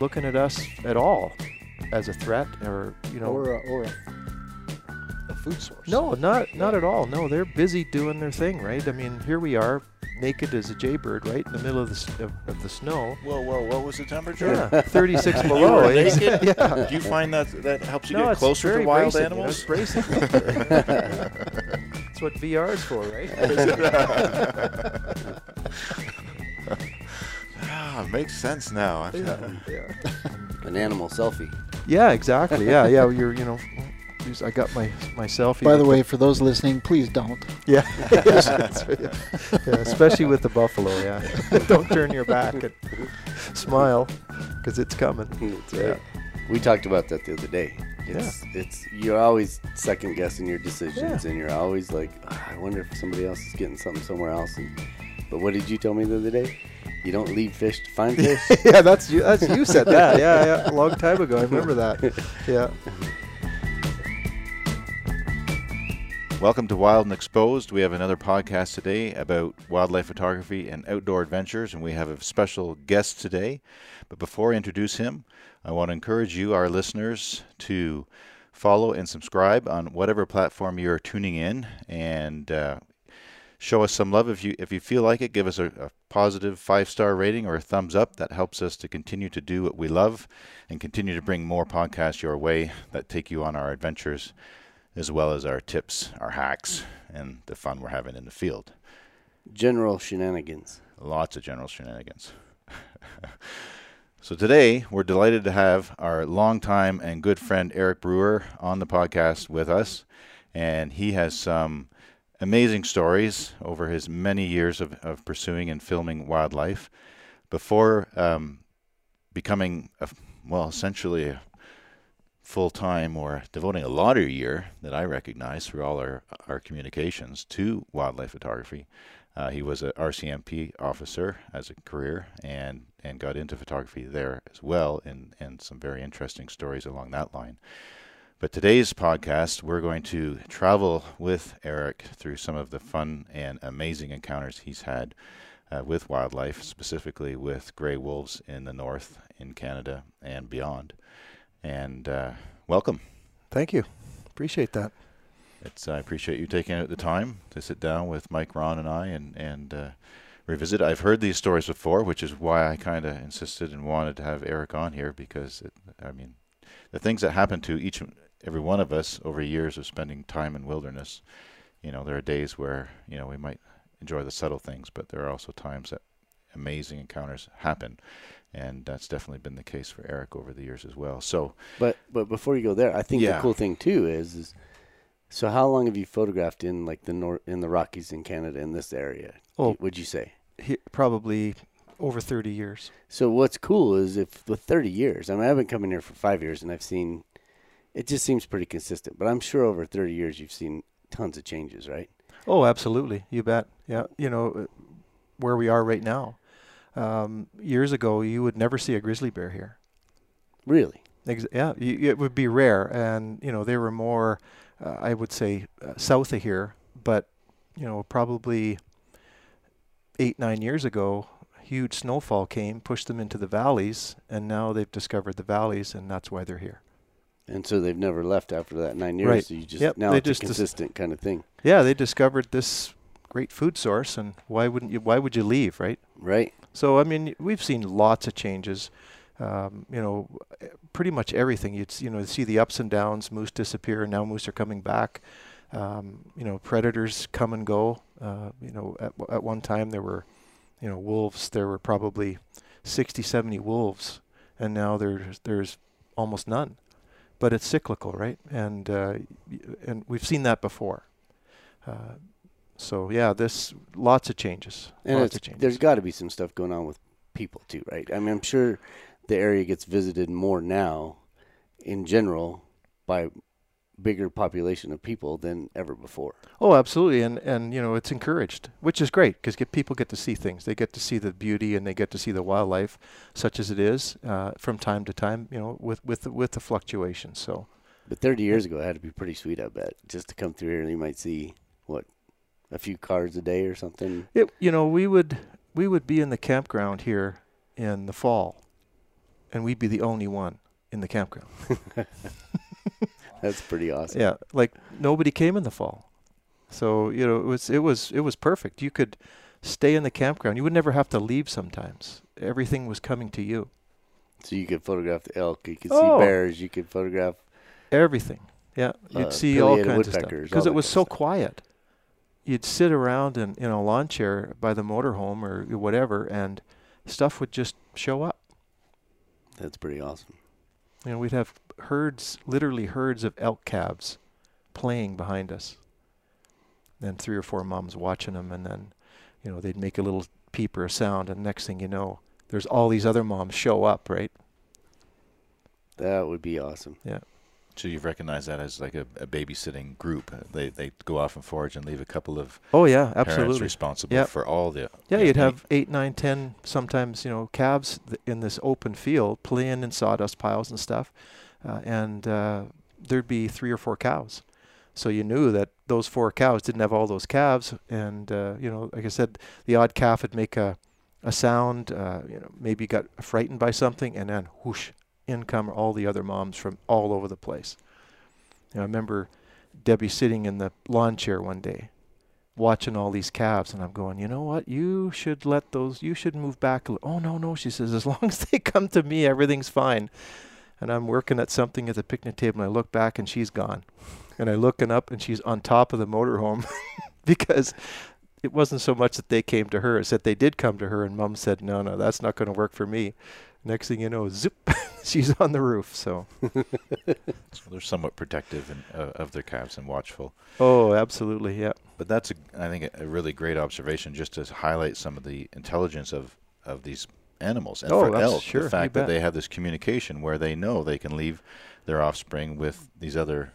looking at us at all as a threat or you know or a, or a, a food source. no not not at all no they're busy doing their thing right i mean here we are naked as a jaybird right in the middle of the of, of the snow Whoa, whoa, what was the temperature? yeah 36 below were eh? naked? yeah Do you find that that helps you no, get it's closer very to wild bracing, you know, animals? it's bracing. That's what VR is for, right? Ah, makes sense now. I- yeah, yeah. An animal selfie. Yeah, exactly. Yeah, yeah. You're, you know, I got my my selfie. By the with way, for those listening, please don't. yeah, yeah. yeah, especially with the buffalo. Yeah, don't turn your back and smile, because it's coming. That's Yeah. right. We talked about that the other day. It's it's you're always second guessing your decisions, and you're always like, "Ah, I wonder if somebody else is getting something somewhere else. And, but what did you tell me the other day? You don't leave fish to find fish. yeah, that's you. That's you said that. Yeah, yeah, a long time ago. I remember that. Yeah. Welcome to Wild and Exposed. We have another podcast today about wildlife photography and outdoor adventures, and we have a special guest today. But before I introduce him, I want to encourage you, our listeners, to follow and subscribe on whatever platform you're tuning in, and uh, show us some love if you if you feel like it. Give us a, a positive five star rating or a thumbs up. That helps us to continue to do what we love and continue to bring more podcasts your way that take you on our adventures as well as our tips, our hacks, and the fun we're having in the field. General shenanigans. Lots of general shenanigans. so today, we're delighted to have our longtime and good friend Eric Brewer on the podcast with us, and he has some amazing stories over his many years of, of pursuing and filming wildlife. Before um, becoming, a, well, essentially a full time or devoting a lot of a year that I recognize through all our, our communications to wildlife photography. Uh, he was a RCMP officer as a career and, and got into photography there as well, and, and some very interesting stories along that line. But today's podcast, we're going to travel with Eric through some of the fun and amazing encounters he's had uh, with wildlife, specifically with gray wolves in the north, in Canada, and beyond. And uh, welcome. Thank you. Appreciate that. It's, I appreciate you taking out the time to sit down with Mike, Ron, and I and, and uh, revisit. I've heard these stories before, which is why I kind of insisted and wanted to have Eric on here because, it, I mean, the things that happen to each every one of us over years of spending time in wilderness, you know, there are days where, you know, we might enjoy the subtle things, but there are also times that amazing encounters happen. And that's definitely been the case for Eric over the years as well. So, But but before you go there, I think Yeah. the cool thing too is, is so how long have you photographed in like the nor- in the Rockies in Canada in this area? Oh. would you say? He, probably over 30 years. So what's cool is if with 30 years, I mean I've been coming here for 5 years and I've seen it just seems pretty consistent, but I'm sure over 30 years you've seen tons of changes, right? Oh, absolutely. You bet. Yeah. You know, uh, where we are right now. Um, years ago, you would never see a grizzly bear here. Really? Ex- yeah, y- it would be rare, and you know they were more, uh, I would say, uh, south of here. But you know, probably eight nine years ago, huge snowfall came, pushed them into the valleys, and now they've discovered the valleys, and that's why they're here. And so they've never left after that 9 years, Right. so you just Yep, now they it's just a dis- consistent kind of thing, Yeah, they discovered this great food source, and why wouldn't you? Why would you leave, right? right? So I mean, we've seen lots of changes. Um, you know, pretty much everything. You'd you know see the ups and downs. Moose disappear, and now moose are coming back. Um, you know, predators come and go. Uh, you know, at, at one time there were, you know, wolves. There were probably 60, 70 wolves, and now there's there's almost none. But it's cyclical, right? And uh, and we've seen that before. Uh, so yeah, this lots of changes. And lots of changes. there's got to be some stuff going on with people too, right? I mean, I'm sure the area gets visited more now, in general, by bigger population of people than ever before. Oh, absolutely, and and you know it's encouraged, which is great because get people get to see things. They get to see the beauty and they get to see the wildlife, such as it is, uh, from time to time. You know, with with the, with the fluctuations. So But 30 years ago, it had to be pretty sweet, I bet, just to come through here and you might see what a few cars a day or something. it you know we would we would be in the campground here in the fall, and we'd be the only one in the campground. That's pretty awesome. Yeah, like nobody came in the fall. So, you know, it was it was it was perfect. You could stay in the campground. You would never have to leave sometimes. Everything was coming to you. So you could photograph the elk, you could Oh. see bears, you could photograph Everything. Yeah, you'd Uh, see all kinds of stuff because it was so stuff. quiet. You'd sit around in, in a lawn chair by the motorhome or whatever, and stuff would just show up. That's pretty awesome. You know, we'd have herds, literally herds of elk calves, playing behind us. Then three or four moms watching them, and then, you know, they'd make a little peep or a sound, and next thing you know, there's all these other moms show up, right? That would be awesome. So you've recognized that as like a, a babysitting group. They they go off and forage and leave a couple of Oh yeah, parents absolutely. responsible Yep. for all the. Yeah, you'd have eight, nine, ten, sometimes you know, calves th- in this open field playing in sawdust piles and stuff, uh, and uh, there'd be three or four cows. So you knew that those four cows didn't have all those calves, and uh, you know, like I said, the odd calf would make a a sound, uh, you know, maybe got frightened by something, and then whoosh, in come all the other moms from all over the place. Know, I remember Debbie sitting in the lawn chair one day, watching all these calves, and I'm going, you know what? You should let those. You should move back. Oh no, no, she says. As long as they come to me, everything's fine. And I'm working at something at the picnic table, and I look back, and she's gone. And I looking up, and she's on top of the motorhome, because it wasn't so much that they came to her; it's that they did come to her, and Mom said, "No, no, that's not going to work for me." Next thing you know, zip, she's on the roof. So, So they're somewhat protective and, uh, of their calves and watchful. oh, absolutely, yeah. But that's, a, I think, a, a really great observation just to highlight some of the intelligence of, of these animals. And Oh, for elk, sure, the fact that they have this communication where they know they can leave their offspring with these other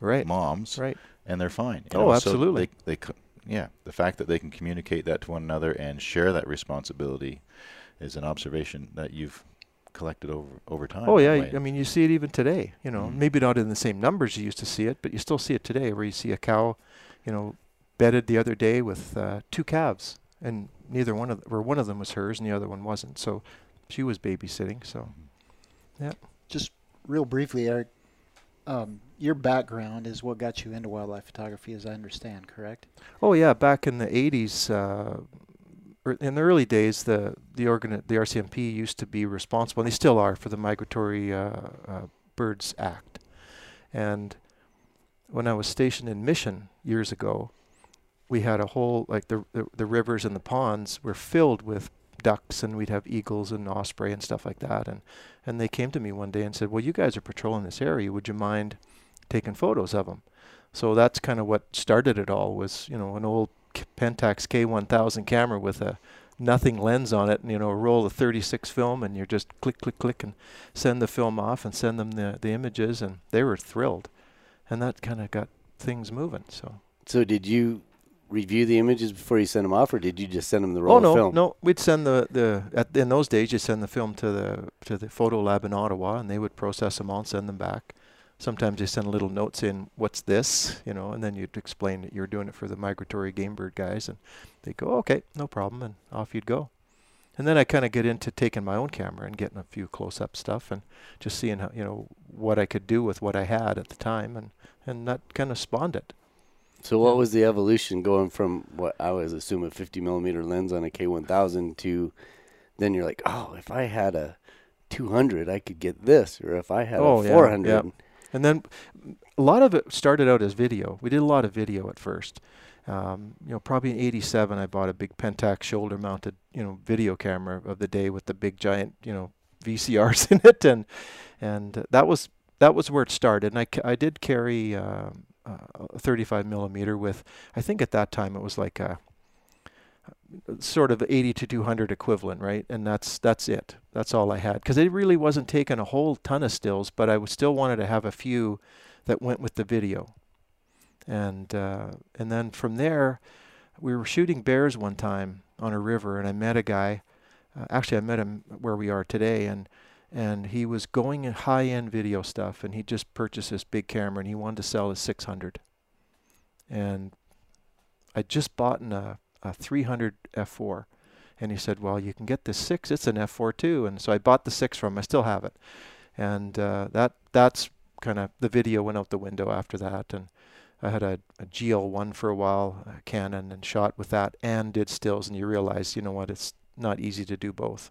Right, moms right. and they're fine. Oh, know, so absolutely. They, they, yeah, the fact that they can communicate that to one another and share that responsibility is an observation that you've collected over over time. Oh yeah, way. I mean you see it even today. You know, Mhm. maybe not in the same numbers you used to see it, but you still see it today, where you see a cow, you know, bedded the other day with uh, two calves, and neither one of th- or one of them was hers, and the other one wasn't. So she was babysitting. So Yeah. Just real briefly, Eric, um, your background is what got you into wildlife photography, as I understand, correct? oh yeah, back in the '80s, uh, in the early days, the the organ the RCMP used to be responsible, and they still are, for the Migratory uh, uh, Birds Act, and when I was stationed in Mission years ago, we had a whole like the, the the rivers and the ponds were filled with ducks and we'd have eagles and osprey and stuff like that and and they came to me one day and said, "Well, you guys are patrolling this area. Would you mind taking photos of them?" So that's kind of what started it all was, you know, an old Pentax K1000 camera with a nothing lens on it and you know a roll of 36 film and you're just click click click and send the film off and send them the the images and they were thrilled. And that kind of got things moving so. So did you review the images before you sent them off, or did you just send them the roll oh no of film? no no, we'd send the the at, in those days you send the film to the to the photo lab in Ottawa and they would process them all and send them back sometimes they send little notes in what's this you know and then you'd explain that you're doing it for the migratory game bird guys and they go okay no problem and off you'd go and then I kind of get into taking my own camera and getting a few close-up stuff and just seeing how you know what I could do with what I had at the time and and that kind of spawned it So what was the evolution going from what I was assuming 50 millimeter lens on a K1000 to then you're like, oh, if I had a 200, I could get this, or if I had Oh, a yeah, 400. yeah. And then a lot of it started out as video. We did a lot of video at first. Um, you know, probably in '87, I bought a big Pentax shoulder-mounted, you know, video camera of the day with the big giant, you know, VCRs in it, and and uh, that was that was where it started. And I, I did carry uh, a 35 millimeter with, I think at that time it was like a sort of 80 to 200 equivalent, right? And that's that's it. That's all I had because it really wasn't taking a whole ton of stills, but I still wanted to have a few that went with the video. And uh, and then from there, we were shooting bears one time on a river, and I met a guy. Uh, actually, I met him where we are today, and and he was going in high-end video stuff, and he just purchased this big camera, and he wanted to sell his 600. And I just bought in a, a 300 f4, And he said, "Well, you can get this six. It's an F4 too." And so I bought the six from him. I still have it. And uh, that that's kind of the video went out the window after that. And I had a, a GL1 for a while, a Canon, and shot with that and did stills. And you realize, you know what, it's not easy to do both.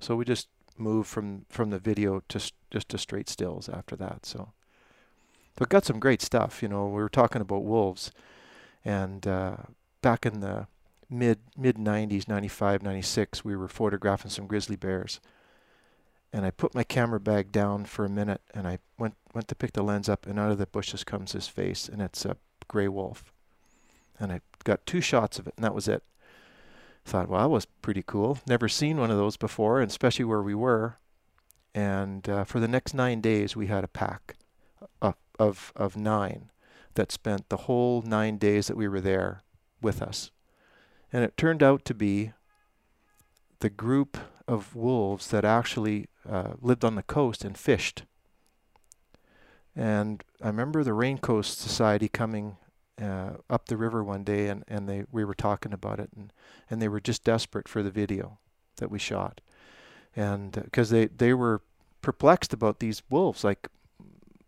So we just moved from from the video to just to straight stills after that. So, but got some great stuff. You know, we were talking about wolves, and uh, back in the mid mid 90s, 95, 96, we were photographing some grizzly bears. And I put my camera bag down for a minute, and I went went to pick the lens up, and out of the bushes comes his face, and it's a gray wolf. And I got two shots of it, and that was it. Thought, well, that was pretty cool. Never seen one of those before, and especially where we were. And uh, for the next nine days, we had a pack of, of of nine that spent the whole nine days that we were there with us. And it turned out to be the group of wolves that actually uh, lived on the coast and fished. And I remember the Raincoast Society coming uh, up the river one day, and, and they we were talking about it, and, and they were just desperate for the video that we shot, and because they they were perplexed about these wolves, like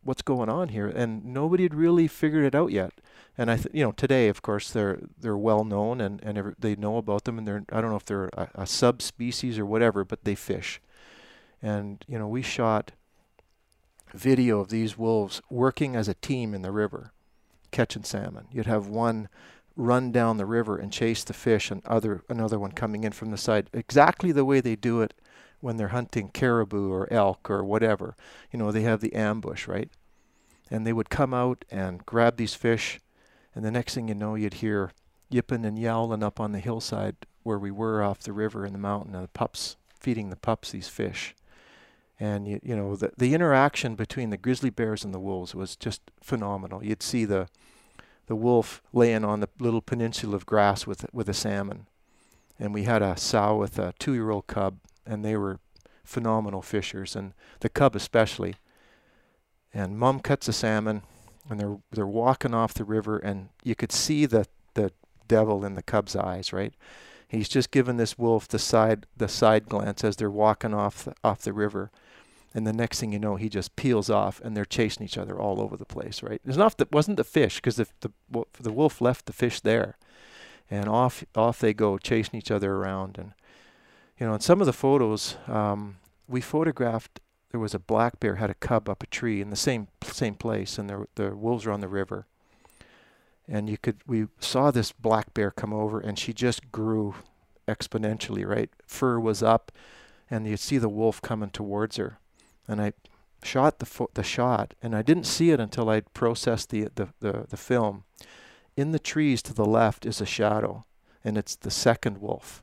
what's going on here, and nobody had really figured it out yet. And I, you know, today, of course, they're they're well known, and and every, they know about them, and they're I don't know if they're a, a subspecies or whatever, but they fish, and you know, we shot video of these wolves working as a team in the river, catching salmon. You'd have one run down the river and chase the fish, and other another one coming in from the side, exactly the way they do it when they're hunting caribou or elk or whatever. You know, they have the ambush, right? And they would come out and grab these fish, and the next thing you know, you'd hear yipping and yowling up on the hillside where we were off the river in the mountain, and the pups feeding the pups these fish. And you, you know the the interaction between the grizzly bears and the wolves was just phenomenal. You'd see the the wolf laying on the little peninsula of grass with with a salmon, and we had a sow with a two-year-old cub, and they were phenomenal fishers, and the cub especially. And mom cuts a salmon, and they're they're walking off the river, and you could see the the devil in the cub's eyes, right? He's just giving this wolf the side the side glance as they're walking off the, off the river, and the next thing you know, he just peels off, and they're chasing each other all over the place, right? It's not that wasn't the fish because the the the wolf left the fish there, and off off they go chasing each other around, and you know, in some of the photos, um, we photographed. There was a black bear had a cub up a tree in the same same place, and the the wolves were on the river. And you could we saw this black bear come over, and she just grew exponentially. Right, fur was up, and you'd see the wolf coming towards her. And I shot the fo- the shot, and I didn't see it until I processed the, the the the film. In the trees to the left is a shadow, and it's the second wolf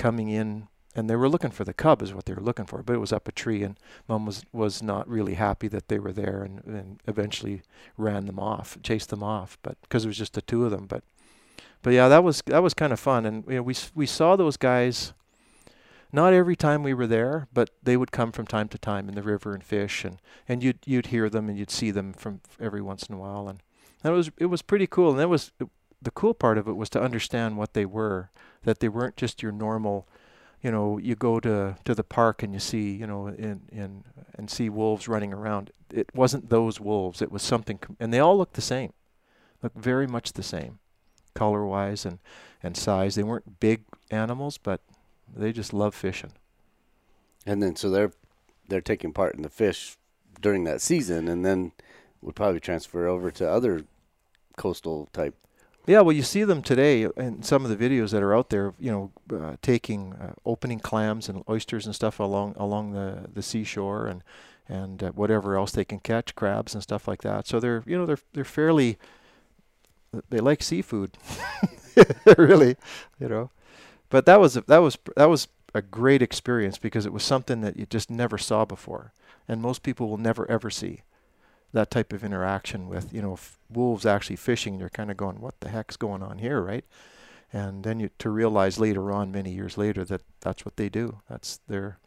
coming in and they were looking for the cub is what they were looking for but it was up a tree and mom was was not really happy that they were there and, and eventually ran them off chased them off but because it was just the two of them but but yeah that was that was kind of fun and you know, we we saw those guys not every time we were there but they would come from time to time in the river and fish and and you'd you'd hear them and you'd see them from every once in a while and that was it was pretty cool and that was the cool part of it was to understand what they were that they weren't just your normal you know you go to to the park and you see you know in in and see wolves running around. It wasn't those wolves. It was something and they all looked the same looked very much the same color wise and and size. They weren't big animals but they just love fishing. And then so they're they're taking part in the fish during that season, and then would probably transfer over to other coastal type. Yeah, well, you see them today in some of the videos that are out there. You know, uh, taking uh, opening clams and oysters and stuff along along the the seashore and and uh, whatever else they can catch, crabs and stuff like that. So they're you know they're they're fairly they like seafood, really, you know. But that was that was that was a great experience because it was something that you just never saw before, and most people will never ever see that type of interaction with you know f- wolves actually fishing you're kind of going what the heck's going on here? Right? And then you to realize later on many years later that that's what they do. That's their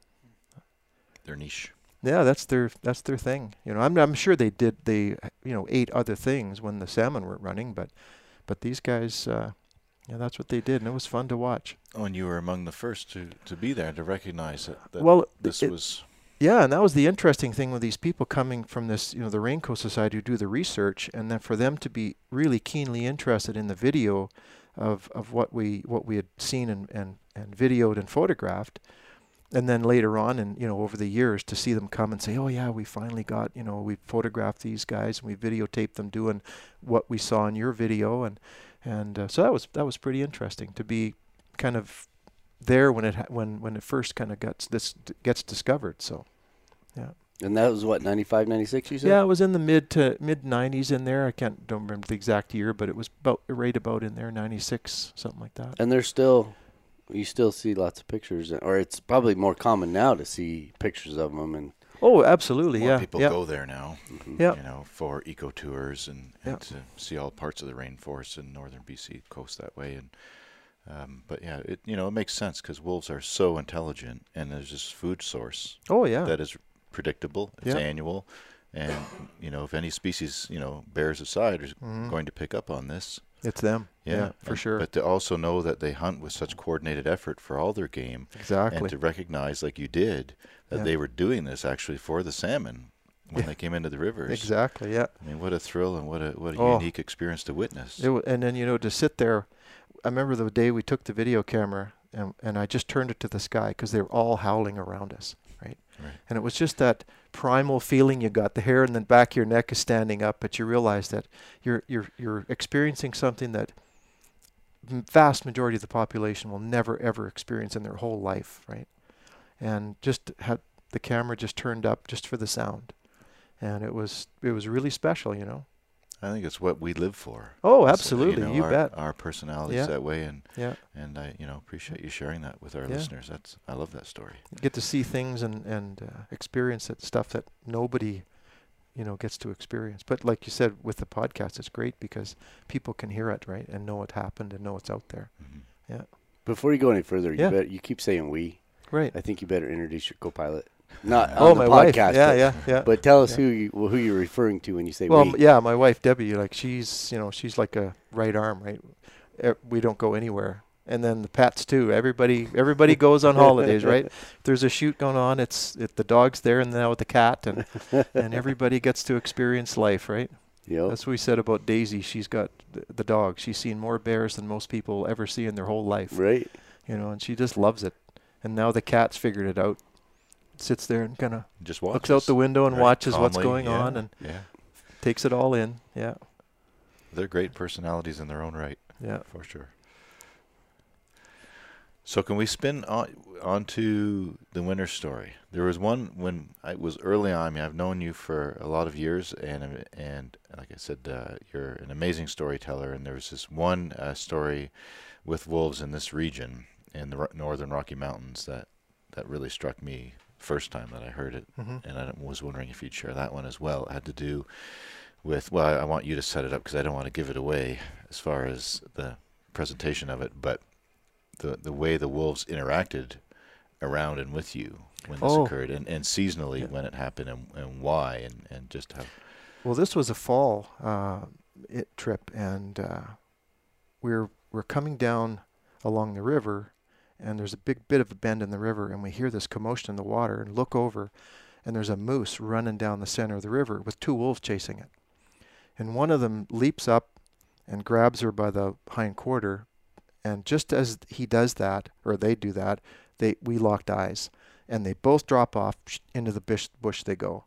Their niche. yeah that's their that's their thing. You know i'm i'm sure they did they you know ate other things when the salmon weren't running but but these guys uh yeah that's what they did and it was fun to watch. Oh, and you were among the first to, to be there to recognize that, that Well, this it- was Yeah, and that was the interesting thing with these people coming from this, you know, the Raincoast Society who do the research, and then for them to be really keenly interested in the video of, of what we what we had seen and, and, and videoed and photographed, and then later on, and you know, over the years, to see them come and say, "Oh yeah, we finally got, you know, we photographed these guys and we videotaped them doing what we saw in your video," and and uh, so that was that was pretty interesting to be kind of there when it when when it first kind of gets this gets discovered. So. And that was what 95, 96 You said. Yeah, it was in the mid to mid '90s in there. I can't don't remember the exact year, but it was about right about in there, '96, something like that. And there's still, you still see lots of pictures, or it's probably more common now to see pictures of them. And Oh, absolutely, more yeah, people yeah, go there now. yeah. You know, for eco tours and, and Yeah. to see all parts of the rainforest in northern BC coast that way. And um, but yeah, it you know it makes sense because wolves are so intelligent, and there's this food source Oh, yeah, that is predictable. It's Yeah. annual, and you know if any species, you know, bears aside, is Mhm. going to pick up on this. it's them. Yeah, for and- sure. But to also know that they hunt with such coordinated effort for all their game, exactly. and to recognize, like you did, that Yeah. they were doing this actually for the salmon when Yeah. they came into the rivers. Exactly. Yeah. I mean, what a thrill and what a what a Oh. unique experience to witness. It, wa- and then you know to sit there. I remember the day we took the video camera, and and I just turned it to the sky because they were all howling around us, right? Right. And it was just that primal feeling you got. The hair in the back of your neck is standing up, but you realize that you're you're you're experiencing something that vast majority of the population will never ever experience in their whole life, right? And just had the camera just turned up just for the sound, and it was it was really special, you know. I think it's what we live for. Oh, It's, uh, absolutely, know, you our, bet. Our personalities Yeah. that way, and Yeah. and I you know appreciate you sharing that with our Yeah. listeners. That's I love that story. get to see things and and uh, experience that stuff that nobody you know gets to experience but like you said with the podcast it's great because people can hear it right and know what happened and know what's out there hmm before you go any further, you Yeah. bet you keep saying we. right I think you better introduce your co-pilot. Not oh on the my wife podcast. yeah but, yeah yeah But tell us Yeah. who you well, who you're referring to when you say well we. yeah my wife debbie like she's you know she's like a right arm right we don't go anywhere and then the pets too everybody everybody goes on holidays right if there's a shoot going on it's it, the dog's there and now with the cat and and everybody gets to experience life right Yep. That's what we said about Daisy. She's got th- the dog. She's seen more bears than most people ever see in their whole life. right. You know, and she just loves it. And now the cat's figured it out. Sits there and kind of Just watch. looks out the window and right, watches what's going yeah, on and yeah, takes it all in. Yeah, they're great personalities in their own right, yeah. for sure. So can we spin on onto the winter story? There was one when I was early on. I mean, I've known you for a lot of years, and and like I said, uh, you're an amazing storyteller. And there was this one uh, story with wolves in this region in the Ro- northern Rocky Mountains that that really struck me first time that I heard it, hmm and I was wondering if you'd share that one as well. It had to do with well, I, I want you to set it up because I don't want to give it away as far as the presentation of it, but the the way the wolves interacted around and with you when this Oh. occurred, and, and seasonally Yeah. when it happened, and, and why, and, and just how. Well, this was a fall uh, it trip, and uh, we're we're coming down along the river, and there's a big bit of a bend in the river, and we hear this commotion in the water, and look over, and there's a moose running down the center of the river with two wolves chasing it, and one of them leaps up and grabs her by the hind quarter, and just as he does that, or they do that, they we locked eyes, and they both drop off into the bush. Bush they go,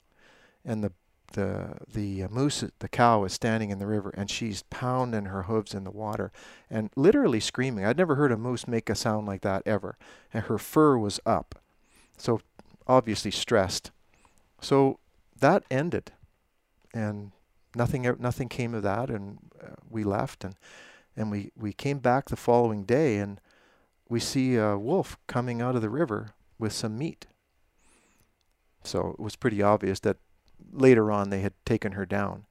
and the the the uh, moose, the cow, is standing in the river, and she's pounding her hooves in the water, and literally screaming. I'd never heard a moose make a sound like that ever, and her fur was up, so obviously stressed. So that ended, and nothing nothing came of that, and uh, we left, and and we we came back the following day, and we see a wolf coming out of the river with some meat. So it was pretty obvious that later on they had taken her down.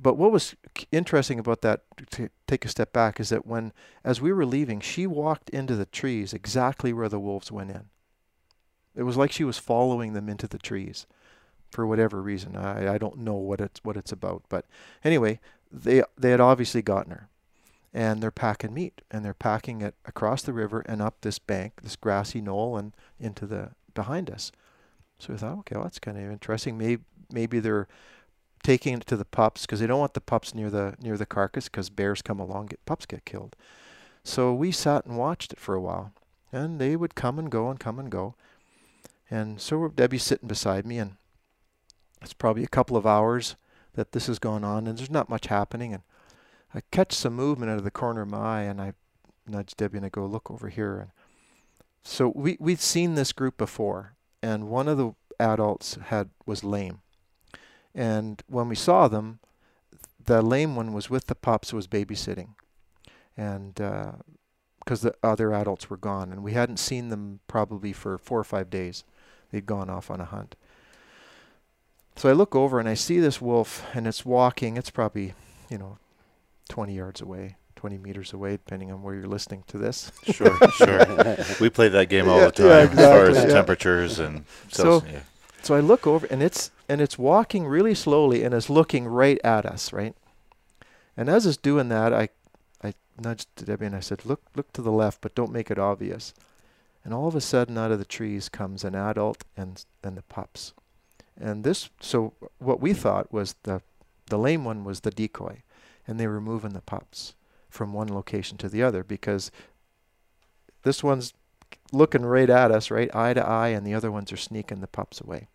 But what was interesting about that, to take a step back, is that when, as we were leaving, she walked into the trees exactly where the wolves went in. It was like she was following them into the trees, for whatever reason. I, I don't know what it's what it's about, but anyway, they they had obviously gotten her, and they're packing meat, and they're packing it across the river and up this bank, this grassy knoll, and into the behind us. So we thought, okay, well, that's kind of interesting. Maybe maybe they're taking it to the pups because they don't want the pups near the near the carcass because bears come along, get pups get killed. So we sat and watched it for a while, and they would come and go and come and go. And so Debbie's sitting beside me, and it's probably a couple of hours that this has gone on, and there's not much happening. And I catch some movement out of the corner of my eye, and I nudge Debbie and I go, "Look over here." And so we we'd seen this group before, and one of the adults had was lame. And when we saw them, the lame one was with the pups, was babysitting, and because uh, the other adults were gone, and we hadn't seen them probably for four or five days. They'd gone off on a hunt. So I look over and I see this wolf, and it's walking. It's probably, you know, 20 yards away, 20 meters away, depending on where you're listening to this. Sure, sure. we play that game all Yeah, the time yeah, as far as yeah. temperatures and So- yeah. So I look over and it's and it's walking really slowly and it's looking right at us, right? And as it's doing that, I I nudged Debbie and I said, "Look, look to the left, but don't make it obvious." And all of a sudden, out of the trees comes an adult and and the pups. And this, so what we thought was the the lame one was the decoy, and they were moving the pups from one location to the other because this one's looking right at us, right eye to eye, and the other ones are sneaking the pups away.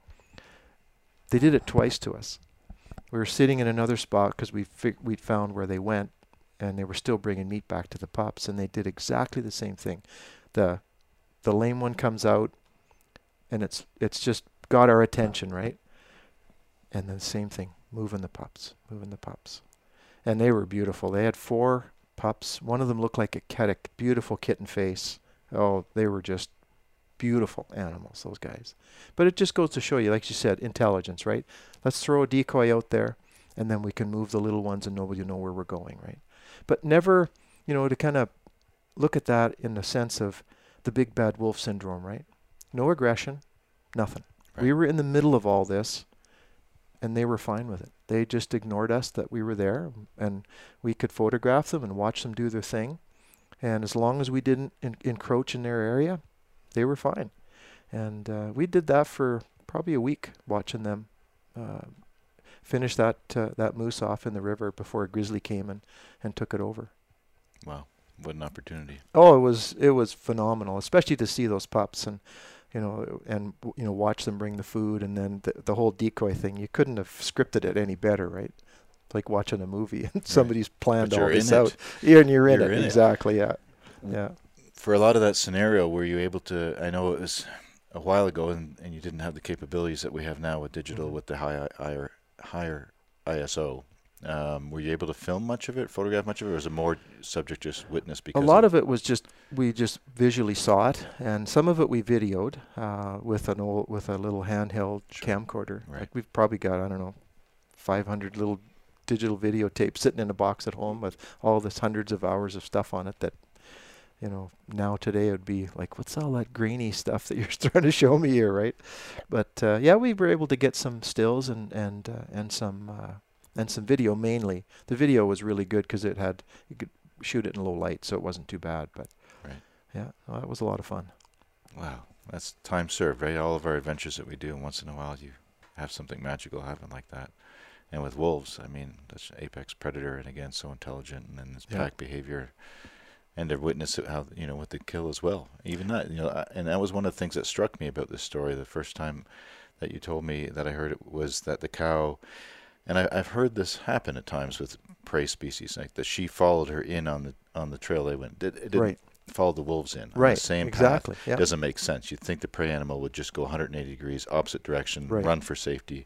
They did it twice to us. We were sitting in another spot because we we'd found where they went, and they were still bringing meat back to the pups, and they did exactly the same thing. the The lame one comes out, and it's it's just got our attention, right? And then same thing, moving the pups, moving the pups, and they were beautiful. They had four pups. One of them looked like a a beautiful kitten face. Oh, they were just beautiful animals, those guys. But it just goes to show you, like you said, intelligence, right? Let's throw a decoy out there, and then we can move the little ones, and nobody will know where we're going, right? But never, you know, to kind of look at that in the sense of the big bad wolf syndrome, right? No aggression, nothing. We were in the middle of all this, and they were fine with it. They just ignored us that we were there, and we could photograph them and watch them do their thing. And as long as we didn't en- encroach in their area, they were fine. And uh, we did that for probably a week, watching them uh, finish that uh, that moose off in the river before a grizzly came and, and took it over. Wow, what an opportunity. Oh, it was it was phenomenal, especially to see those pups and you know and you know watch them bring the food and then the, the whole decoy thing. You couldn't have scripted it any better, right? Like watching a movie and somebody's planned But all this out. Yeah, and you're in You're it in it. exactly. Yeah, yeah. For a lot of that scenario, were you able to? I know it was a while ago, and, and you didn't have the capabilities that we have now with digital, Mhm. with the high, higher, higher ISO. Um, were you able to film much of it, photograph much of it, or was it more subject just witness? Because A lot of it was just we just visually saw it, and some of it we videoed uh, with an old with a little handheld Sure. camcorder. Right. Like we've probably got I don't know, 500 little digital videotapes sitting in a box at home with all this hundreds of hours of stuff on it that. You know, now today it would be like, what's all that grainy stuff that you're trying to show me here, right? But uh, yeah, we were able to get some stills and and uh, and some uh, and some video mainly. The video was really good because it had you could shoot it in low light, so it wasn't too bad. But Right. yeah, well, it was a lot of fun. Wow, that's time served, right? All of our adventures that we do, once in a while you have something magical happen like that. And with wolves, I mean, that's an apex predator, and again, so intelligent, and then its Yeah. pack behavior, and to witness it how you know with the kill as well. Even that, you know, I- and that was one of the things that struck me about this story. The first time that you told me that I heard it was that the cow, and I, I've heard this happen at times with prey species, like that she followed her in on the on the trail they went. Did, it didn't Right. Follow the wolves in Right. the same path exactly. Yeah. doesn't make sense. You'd think the prey animal would just go 180 degrees opposite direction, Right. run for safety.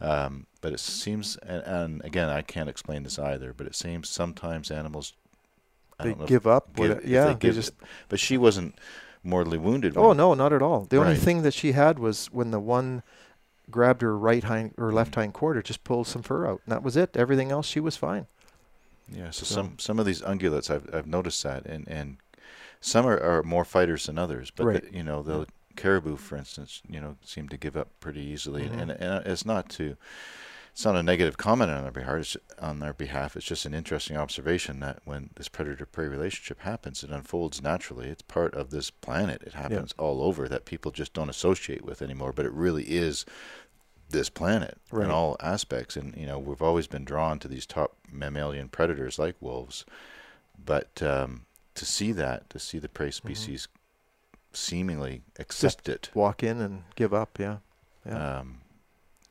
Um, but it seems, and, and again, I can't explain this either, but it seems sometimes animals, they don't know, if- give up. give- they yeah. They give- just. but she wasn't mortally wounded. Oh no, not at all. The only thing that she had was when the one grabbed her right hind or left hind quarter, just pulled some fur out, and that was it. Everything else, she was fine. Yeah, so, So- some some of these ungulates, I've I've noticed that, and and some are, are more fighters than others. But Right. the, you know, the caribou, for instance, you know, seem to give up pretty easily, Mhm. and, and and it's not to it's not a negative comment on their behalf. It's, on their behalf, it's just an interesting observation that when this predator-prey relationship happens, it unfolds naturally. It's part of this planet. It happens all over that people just don't associate with anymore. But it really is this planet Right. in all aspects. And you know, we've always been drawn to these top mammalian predators like wolves, but um, to see that, to see the prey Mm-hmm. species seemingly accept it, Walk in and give up. Yeah. Yeah. um,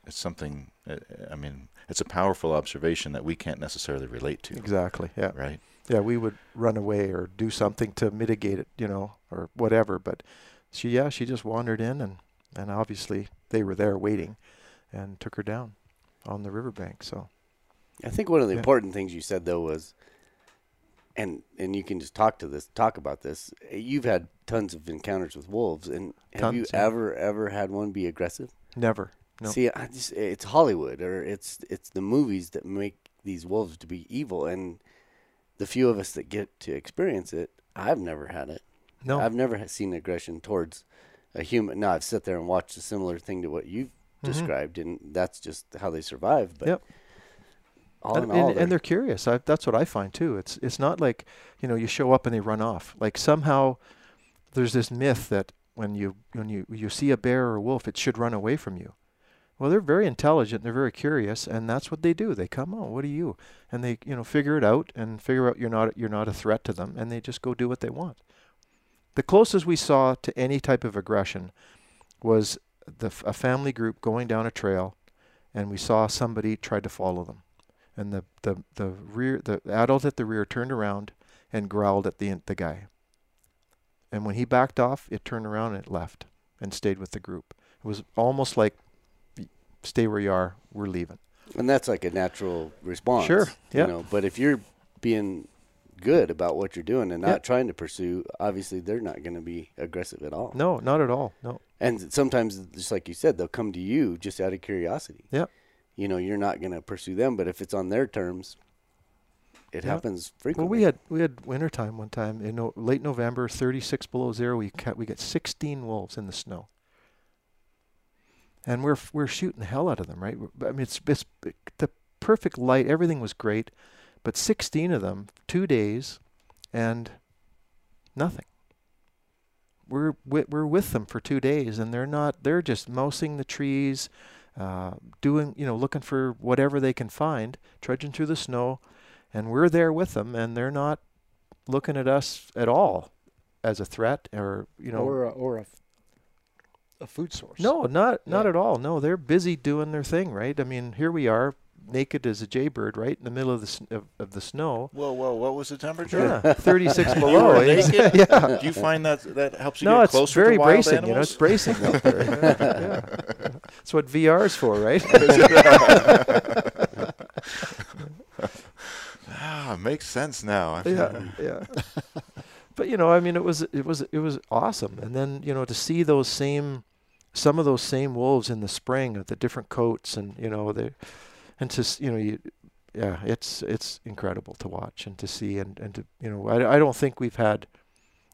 it's something. uh, I mean, it's a powerful observation that we can't necessarily relate to, exactly. Yeah. right? Yeah. We would run away or do something to mitigate it, you know, or whatever. But she, yeah, she just wandered in and, and obviously they were there waiting and took her down on the riverbank. So, I think one of the Yeah. important things you said though was, and and you can just talk to this, talk about this. You've had tons of encounters with wolves, and have you yeah. ever ever had one be aggressive? never. No. See, I just it's Hollywood or it's it's the movies that make these wolves to be evil, and the few of us that get to experience it, I've never had it. no. I've never seen aggression towards a human. No, I've sat there and watched a similar thing to what you've Mhm. described, and that's just how they survive. But Yep. All and, in all, and, and they're curious. I, that's what I find too. It's it's not like you know you show up and they run off. Like somehow there's this myth that when you when you you see a bear or a wolf, it should run away from you. Well, they're very intelligent. They're very curious, and that's what they do. They come, oh, what are you? And they you know figure it out and figure out you're not you're not a threat to them, and they just go do what they want. The closest we saw to any type of aggression was the a family group going down a trail, and we saw somebody try to follow them and the, the, the rear the adult at the rear turned around and growled at the the guy. And when he backed off, it turned around and it left and stayed with the group. It was almost like, stay where you are, we're leaving. and that's like a natural response. Sure, Yeah. You know, but if you're being good about what you're doing and not Yep. trying to pursue, obviously they're not going to be aggressive at all. No, not at all. No. And sometimes, just like you said, they'll come to you just out of curiosity. Yep. You know, you're not going to pursue them, but if it's on their terms, it Yep. happens Well, we had we had winter time one time in no, late November, 36 below zero. We ca- we got 16 wolves in the snow, and we're we're shooting the hell out of them, right? I mean, it's it's the perfect light. Everything was great, but 16 of them, two days, and nothing. We're we're with them for two days, and they're not. They're just mousing the trees, uh, doing you know looking for whatever they can find, trudging through the snow and we're there with them and they're not looking at us at all as a threat or you know or a, or a, f- a food source. no not not Yeah. at all no they're busy doing their thing right i mean here we are naked as a jaybird right in the middle of the of, of the snow Whoa, whoa! What was the temperature? yeah 36 below naked? yeah Do you find that that helps you no get it's closer very to wild bracing animals? you know it's bracing out there yeah, yeah. that's what VR is for right ah, makes sense now. Yeah, yeah. but you know, I mean, it was it was it was awesome, and then you know to see those same, some of those same wolves in the spring with the different coats, and you know they, and to you know you, yeah, it's it's incredible to watch and to see, and and to you know I I don't think we've had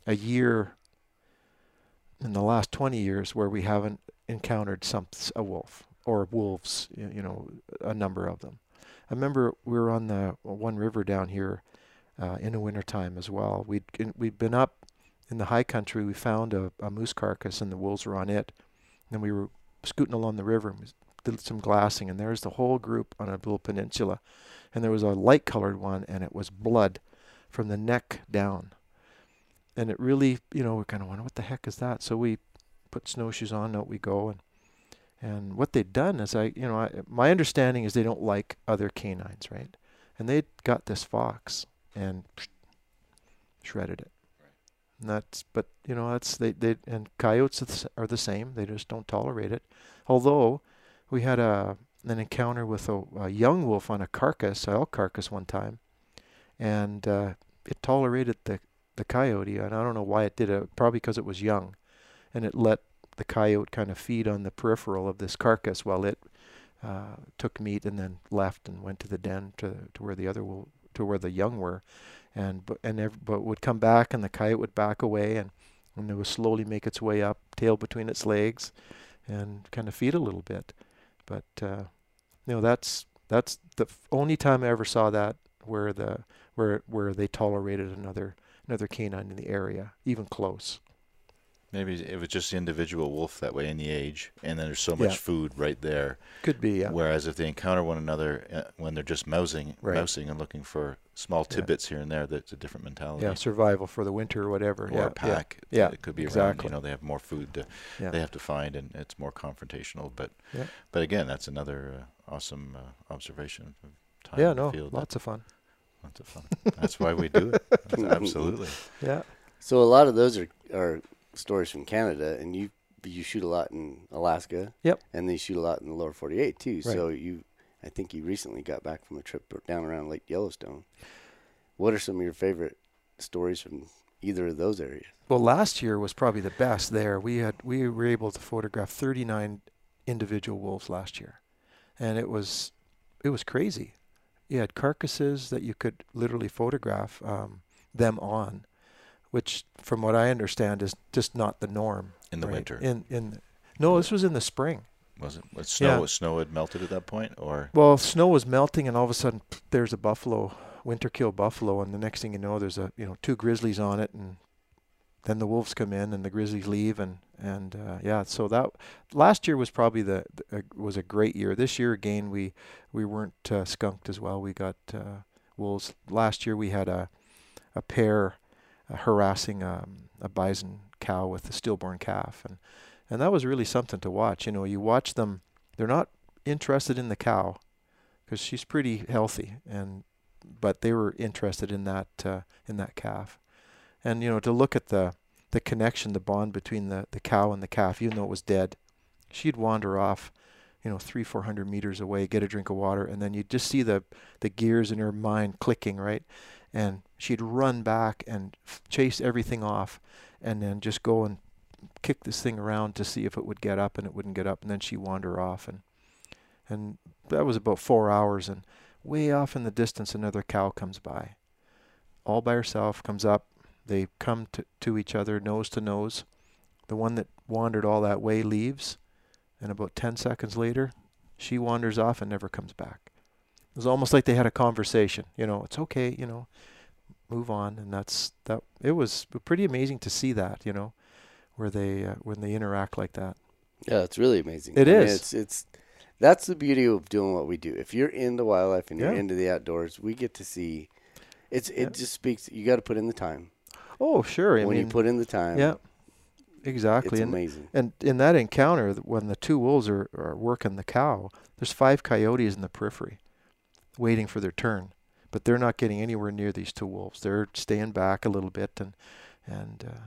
a year in the last 20 years where we haven't encountered some a wolf or wolves, you know, a number of them. I remember we were on the one river down here uh, in the wintertime as well. we'd we'd been up in the high country. We found a, a moose carcass and the wolves were on it. And we were scooting along the river and did some glassing, and there's the whole group on a little peninsula. And there was a light colored one, and it was blood from the neck down. And it really, you know, we're kind of wonder what the heck is that. So we put snowshoes on, out we go, and and what they'd done is, I, you know, I, my understanding is they don't like other canines, right? And they'd got this fox and shredded it. That's, but you know, that's they they and coyotes are the are the same. They just don't tolerate it. Although we had a an encounter with a, a young wolf on a carcass, a elk carcass, one time, and uh, it tolerated the the coyote, and I don't know why it did it. Probably because it was young, and it let the coyote kind of feed on the peripheral of this carcass while it uh, took meat and then left and went to the den to to where the other wolf, to where the young were, and but and ev- but would come back and the kite would back away and and it would slowly make its way up, tail between its legs, and kind of feed a little bit. But uh, you know that's that's the only time I ever saw that where the where where they tolerated another another canine in the area, even close. Maybe it was just the individual wolf that way in the age, and then there's so much Yeah. food right there. Could be, yeah. Whereas if they encounter one another uh, when they're just mousing, Right. mousing and looking for small Yeah. tidbits here and there, that's a different mentality. Yeah, survival for the winter or whatever. or yeah, a pack. Yeah, it could be around. exactly. You know, they have more food to, Yeah. they have to find, and it's more confrontational. But, Yeah. but again, that's another uh, awesome uh, observation. Of time Yeah, no, field. lots of fun. Lots of fun. That's why we do it. Absolutely. Yeah. So a lot of those are are stories from Canada, and you you shoot a lot in Alaska. Yep. And they shoot a lot in the lower 48 too. Right. So you, I think you recently got back from a trip down around Lake Yellowstone. What are some of your favorite stories from either of those areas? Well, last year was probably the best there. We had we were able to photograph 39 individual wolves last year, and it was it was crazy. You had carcasses that you could literally photograph um, them on, which, from what I understand, is just not the norm. In the right? winter. In in no, this was in the spring. Was it? Was snow? Yeah. Snow had melted at that point, or Well, snow was melting, and all of a sudden there's a buffalo, winter kill buffalo, and the next thing you know, there's a you know two grizzlies on it, and then the wolves come in, and the grizzlies leave, and and uh, yeah, so that last year was probably the, the uh, was a great year. This year again, we we weren't uh, skunked as well. We got uh, wolves. Last year we had a a pair uh, harassing um, a bison cow with a stillborn calf, and and that was really something to watch. You know, you watch them; they're not interested in the cow because she's pretty healthy, and but they were interested in that uh, in that calf, and you know to look at the the connection, the bond between the the cow and the calf, even though it was dead, she'd wander off, you know, three four hundred meters away, get a drink of water, and then you just see the the gears in her mind clicking, right, and she'd run back and chase everything off, and then just go and kick this thing around to see if it would get up, and it wouldn't get up, and then she'd wander off, and and that was about four hours, and way off in the distance, another cow comes by, all by herself, comes up. They come to, to each other, nose to nose. The one that wandered all that way leaves, and about 10 seconds later, she wanders off and never comes back. It was almost like they had a conversation. You know, it's okay, you know, move on. And that's that. It was pretty amazing to see that, you know, where they, uh, when they interact like that. Yeah, it's really amazing. It I mean, it's it's that's the beauty of doing what we do. If you're into wildlife and you're Yeah. into the outdoors, we get to see. It's it Yeah. just speaks. You got to put in the time. Oh, sure. I when mean, you put in the time, yeah, it's exactly. And, amazing. And in that encounter, when the two wolves are, are working the cow, there's five coyotes in the periphery waiting for their turn. But they're not getting anywhere near these two wolves. They're staying back a little bit and and uh,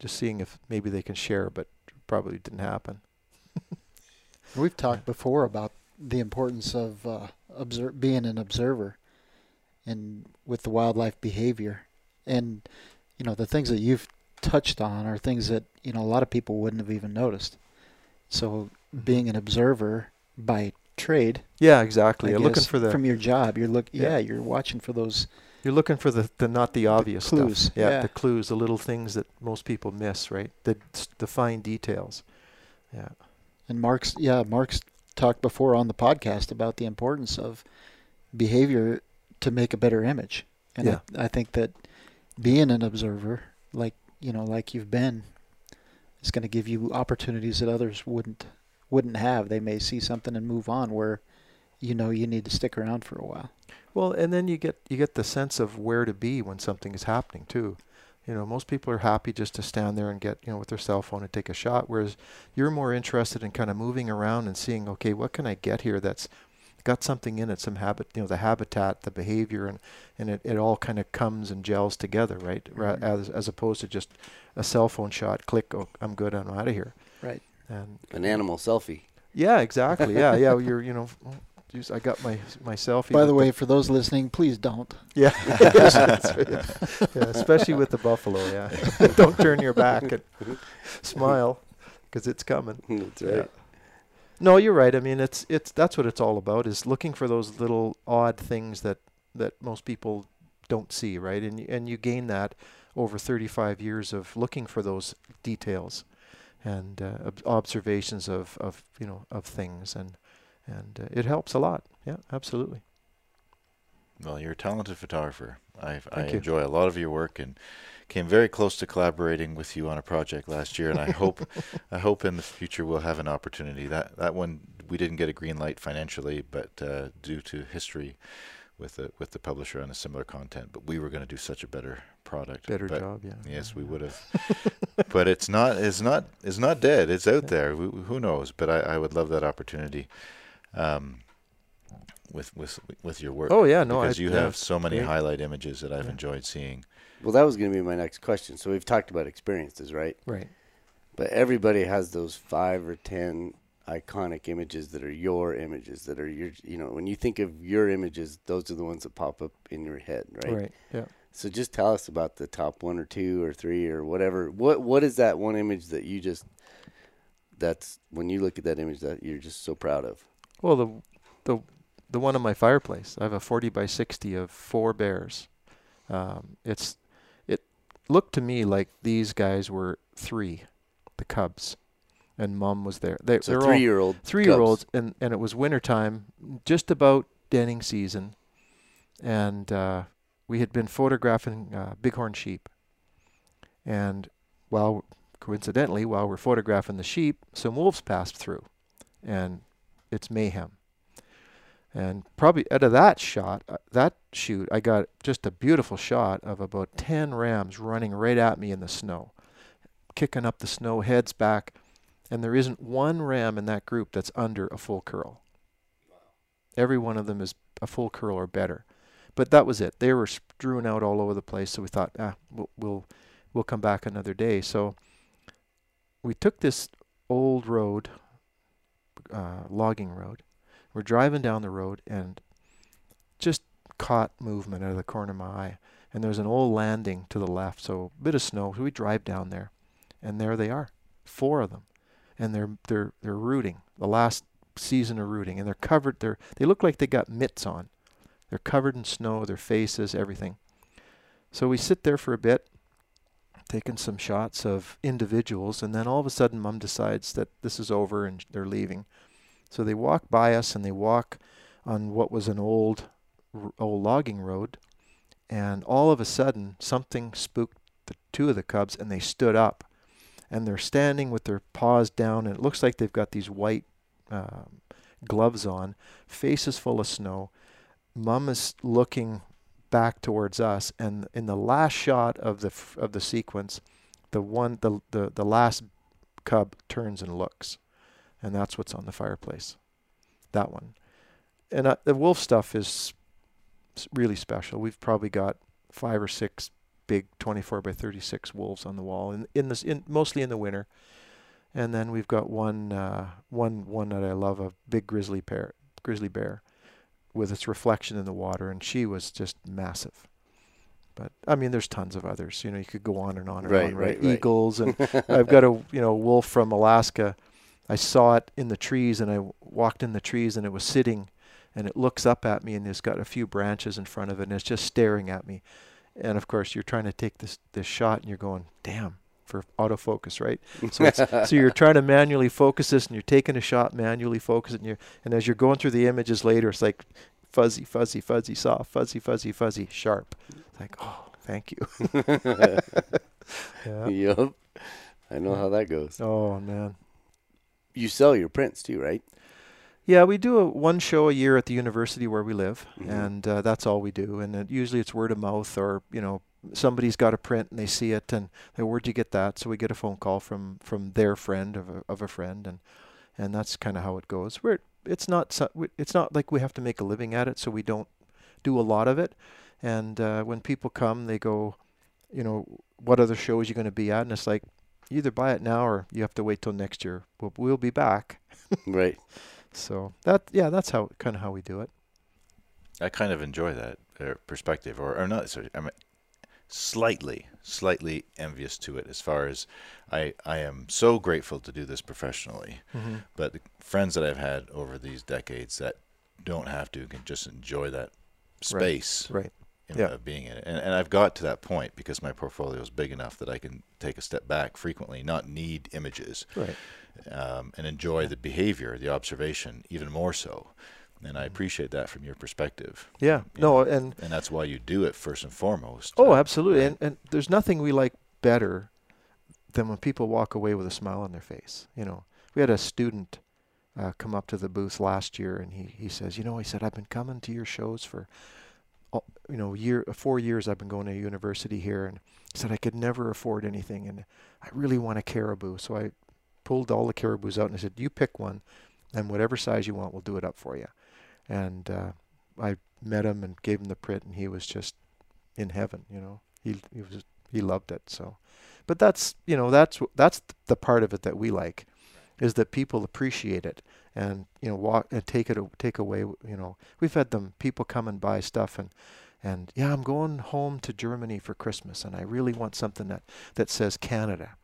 just seeing if maybe they can share, but probably didn't happen. We've talked before about the importance of uh, obser- being an observer and with the wildlife behavior. And, you know, the things that you've touched on are things that, you know, a lot of people wouldn't have even noticed. So being an observer by trade, Yeah, exactly. I You're looking for the from your job, you're look Yeah. yeah, you're watching for those you're looking for the, the not the obvious clues, stuff. Yeah, yeah. the clues, the little things that most people miss, right? The the fine details. Yeah. And Mark's yeah, Mark's talked before on the podcast about the importance of behavior to make a better image. And Yeah. I, I think that being an observer, like you know, like you've been, is going to give you opportunities that others wouldn't wouldn't have. They may see something and move on where you know you need to stick around for a while. Well, and then you get you get the sense of where to be when something is happening too. You know, most people are happy just to stand there and get you know with their cell phone and take a shot, whereas you're more interested in kind of moving around and seeing, okay, what can I get here that's got something in it, some habit, you know, the habitat, the behavior, and and it, it all kind of comes and gels together, right? Mhm. As as opposed to just a cell phone shot, click, oh, I'm good, I'm out of here. Right. And An animal selfie. yeah, exactly. Yeah, yeah. You're you know, oh, geez, I got my my selfie. By the with way, for those listening, please don't. yeah. Yeah. Yeah, especially with the buffalo. Yeah, don't turn your back and smile, because it's coming. That's Yeah. right. No, you're right. I mean, it's it's that's what it's all about is looking for those little odd things that that most people don't see, right? And and you gain that over 35 years of looking for those details and uh, ob- observations of of you know of things and and uh, it helps a lot. Yeah, absolutely. Well, you're a talented photographer. I, I Thank enjoy a lot of your work and came very close to collaborating with you on a project last year. And I hope, I hope in the future we'll have an opportunity. That that one we didn't get a green light financially, but uh, due to history with the with the publisher on a similar content. But we were going to do such a better product. Better But job, yeah. Yes, yeah, we would have. but it's not. It's not. It's not dead. It's out Yeah. there. Who, who knows? But I, I would love that opportunity. Um, with with with your work. Oh yeah, no, because I, you yeah, have so many great. highlight images that I've Yeah. enjoyed seeing. Well, that was going to be my next question. So we've talked about experiences, right? right. But everybody has those five or ten iconic images that are your images that are your you know when you think of your images those are the ones that pop up in your head right, Right. Yeah. so just tell us about the top one or two or three or whatever what what is that one image that you just that's when you look at that image that you're just so proud of Well, the the the one on my fireplace. I have a 40 by 60 of four bears. Um, it's it looked to me like these guys were three, the cubs, and mom was there. They, so they're three all year old three year olds, and and it was wintertime, just about denning season, and uh, we had been photographing uh, bighorn sheep, and while coincidentally while we're photographing the sheep, some wolves passed through, and it's mayhem. And probably out of that shot, uh, that shoot, I got just a beautiful shot of about 10 rams running right at me in the snow, kicking up the snow, heads back. And there isn't one ram in that group that's under a full curl. Every one of them is a full curl or better. But that was it. They were strewn out all over the place. So we thought, ah, we'll, we'll, we'll come back another day. So we took this old road, uh, logging road. We're driving down the road and just caught movement out of the corner of my eye. And there's an old landing to the left, so a bit of snow. So we drive down there, and there they are, four of them, and they're they're they're rooting the last season of rooting, and they're covered. They're they look like they got mitts on. They're covered in snow, their faces, everything. So we sit there for a bit, taking some shots of individuals, and then all of a sudden, Mum decides that this is over and they're leaving. So they walk by us and they walk on what was an old, old logging road, and all of a sudden something spooked the two of the cubs, and they stood up, and they're standing with their paws down, and it looks like they've got these white um, gloves on, faces full of snow. Mum is looking back towards us, and in the last shot of the f- of the sequence, the one the the, the last cub turns and looks and that's what's on the fireplace. That one, and uh, the wolf stuff is really special. We've probably got five or six big 24 by 36 wolves on the wall, in in this in mostly in the winter, and then we've got one uh, one one that I love, a big grizzly bear, grizzly bear, with its reflection in the water, and she was just massive. But I mean, there's tons of others. You know, you could go on and on and Right, on. right, Right, right. eagles, and I've got a you know wolf from Alaska. I saw it in the trees, and I walked in the trees, and it was sitting, and it looks up at me, and it's got a few branches in front of it, and it's just staring at me. And of course, you're trying to take this this shot, and you're going, "Damn!" for autofocus, right? So it's, so you're trying to manually focus this, and you're taking a shot, manually focus it, and you and as you're going through the images later, it's like fuzzy, fuzzy, fuzzy, soft, fuzzy, fuzzy, fuzzy, sharp. It's like, oh, thank you. yeah. yep i know how that goes Oh man. you sell your prints too right Yeah, we do a one show a year at the university where we live, Mhm. and uh, that's all we do. And it, usually it's word of mouth, or you know, somebody's got a print and they see it, and they where'd you get that? So we get a phone call from from their friend of a, of a friend, and and that's kind of how it goes. We're it's not so, it's not like we have to make a living at it, so we don't do a lot of it. And uh, when people come, they go, you know, what other shows you going to be at? And it's like, you either buy it now or you have to wait till next year. We'll, we'll be back. right So that yeah, that's how kind of how we do it. I kind of enjoy that uh, perspective, or, or not. Sorry, I'm slightly, slightly envious to it. As far as I, I am so grateful to do this professionally, Mm-hmm. but the friends that I've had over these decades that don't have to can just enjoy that space Right. In, Yeah. of being in it. And, and I've got to that point because my portfolio is big enough that I can take a step back frequently, not need images, Right. um, and enjoy the behavior, the observation, even more so. And I appreciate that from your perspective. Yeah. you No, know, and and that's why you do it first and foremost. oh, Uh, absolutely. right. And and there's nothing we like better than when people walk away with a smile on their face. You know, we had a student uh, come up to the booth last year, and he he says, you know, he said, I've been coming to your shows for, you know, year four years. I've been going to university here, and said I could never afford anything, and I really want a caribou. So I pulled all the caribous out and I said, you pick one, and whatever size you want, we'll do it up for you. And uh, I met him and gave him the print, and he was just in heaven. You know, he he was he loved it. So, but that's you know that's that's the part of it that we like, is that people appreciate it and you know walk and take it take away. You know, we've had them people come and buy stuff and. And yeah, I'm going home to Germany for Christmas, and I really want something that, that says Canada,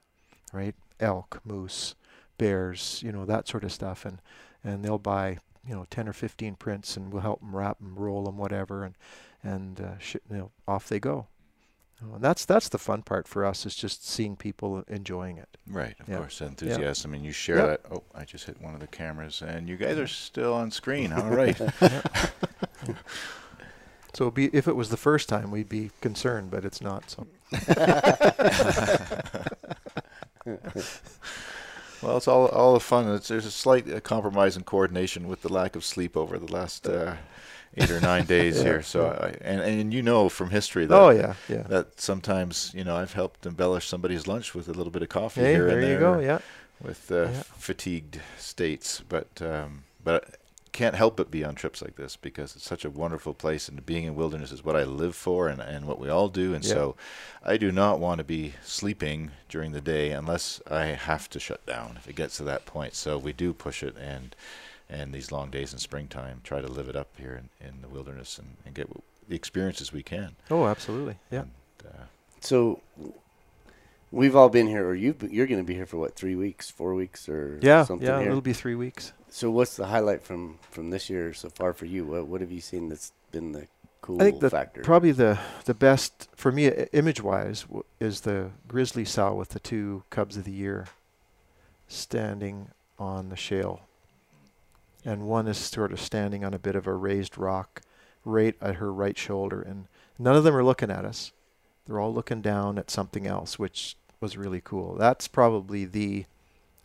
right? Elk, moose, bears, you know that sort of stuff, and and they'll buy you know 10 or 15 prints and we'll help them wrap them roll them whatever and and uh, you know off they go Uh, and that's that's the fun part for us is just seeing people enjoying it Right, of Yeah. course, enthusiasm, and you share Yep. that. Oh, I just hit one of the cameras, and you guys are still on screen. All right. so be, if it was the first time we'd be concerned but it's not so well, it's all all the fun. It's, there's a slight uh, compromise in coordination with the lack of sleep over the last uh, eight or nine days Yeah, here. So, yeah. I, and and you know from history that oh yeah yeah that sometimes you know I've helped embellish somebody's lunch with a little bit of coffee hey here there and you there. go yeah with uh, Yeah. fatigued states, but um, but can't help but be on trips like this because it's such a wonderful place, and being in wilderness is what I live for, and, and what we all do, and Yeah. so I do not want to be sleeping during the day unless I have to shut down if it gets to that point. So we do push it, and and these long days in springtime, try to live it up here in, in the wilderness and, and get w- the experiences we can. oh absolutely yeah And, uh, So we've all been here, or you you're going to be here for what three weeks, four weeks, or yeah something yeah here. it'll be three weeks So what's the highlight from from this year so far for you? What what have you seen that's been the cool I think the factor? probably the the best for me image wise w- is the grizzly sow with the two cubs of the year standing on the shale and one is sort of standing on a bit of a raised rock right at her right shoulder and none of them are looking at us they're all looking down at something else which was really cool that's probably the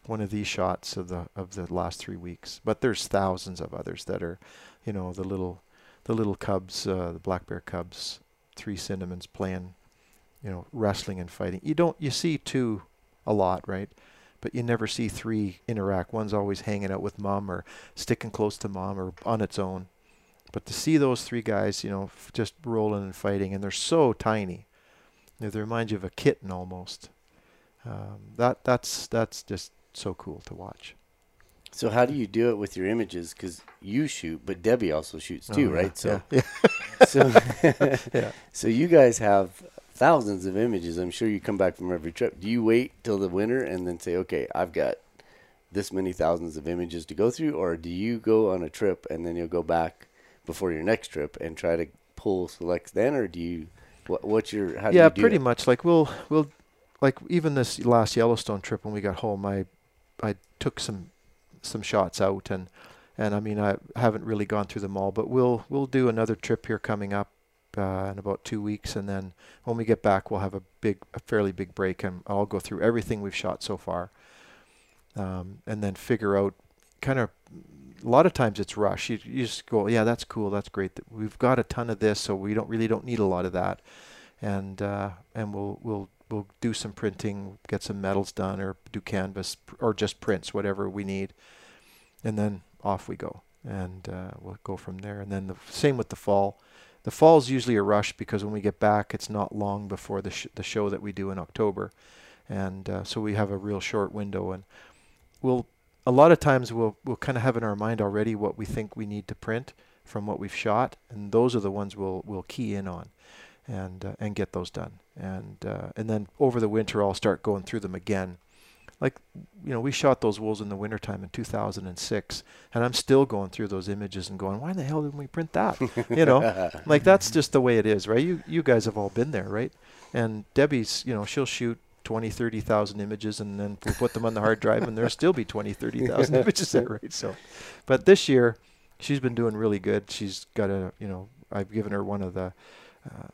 one of these shots of the of the last 3 weeks but there's thousands of others that are you know the little the little cubs, uh, the black bear cubs, three cinnamons playing, you know, wrestling and fighting. You don't you see two a lot, right? But you never see three interact. One's always hanging out with mom or sticking close to mom or on its own. But to see those three guys, you know, f- just rolling and fighting, and they're so tiny, they remind you of a kitten almost. Um, that that's that's just so cool to watch. so how do you do it with your images? Because you shoot, but Debbie also shoots too, Oh, yeah, right? So yeah, so yeah. so you guys have thousands of images. I'm sure you come back from every trip. Do you wait till the winter and then say, okay, I've got this many thousands of images to go through, or do you go on a trip and then you'll go back before your next trip and try to pull selects then, or do you? What, what's your? How do yeah, you do pretty it? much. Like we'll we'll like even this last Yellowstone trip when we got home, I I took some some shots out and and I mean I haven't really gone through them all, but we'll we'll do another trip here coming up uh, in about two weeks, and then when we get back, we'll have a big a fairly big break, and I'll go through everything we've shot so far, um, and then figure out kind of. A lot of times it's rush. You, you just go, yeah, that's cool, that's great. We've got a ton of this, so we don't really don't need a lot of that and uh, and we'll we'll we'll do some printing, get some metals done, or do canvas, or just prints, whatever we need, and then off we go, and uh, we'll go from there. And then the same with the fall. The fall is usually a rush because when we get back, it's not long before the sh- the show that we do in October, and uh, so we have a real short window, and we'll a lot of times we'll we'll kind of have in our mind already what we think we need to print from what we've shot, and those are the ones we'll we'll key in on and uh, and get those done. And uh, and then over the winter, I'll start going through them again, like you know we shot those wolves in the wintertime in 2006 and i'm still going through those images and going why in the hell didn't we print that? You know? Like that's just the way it is right? You you guys have all been there right? And debbie's you know she'll shoot 20 30,000 images and then we'll put them on the hard drive and there'll still be 20 30,000 images there right? So but this year she's been doing really good. She's got a you know i've given her one of the uh,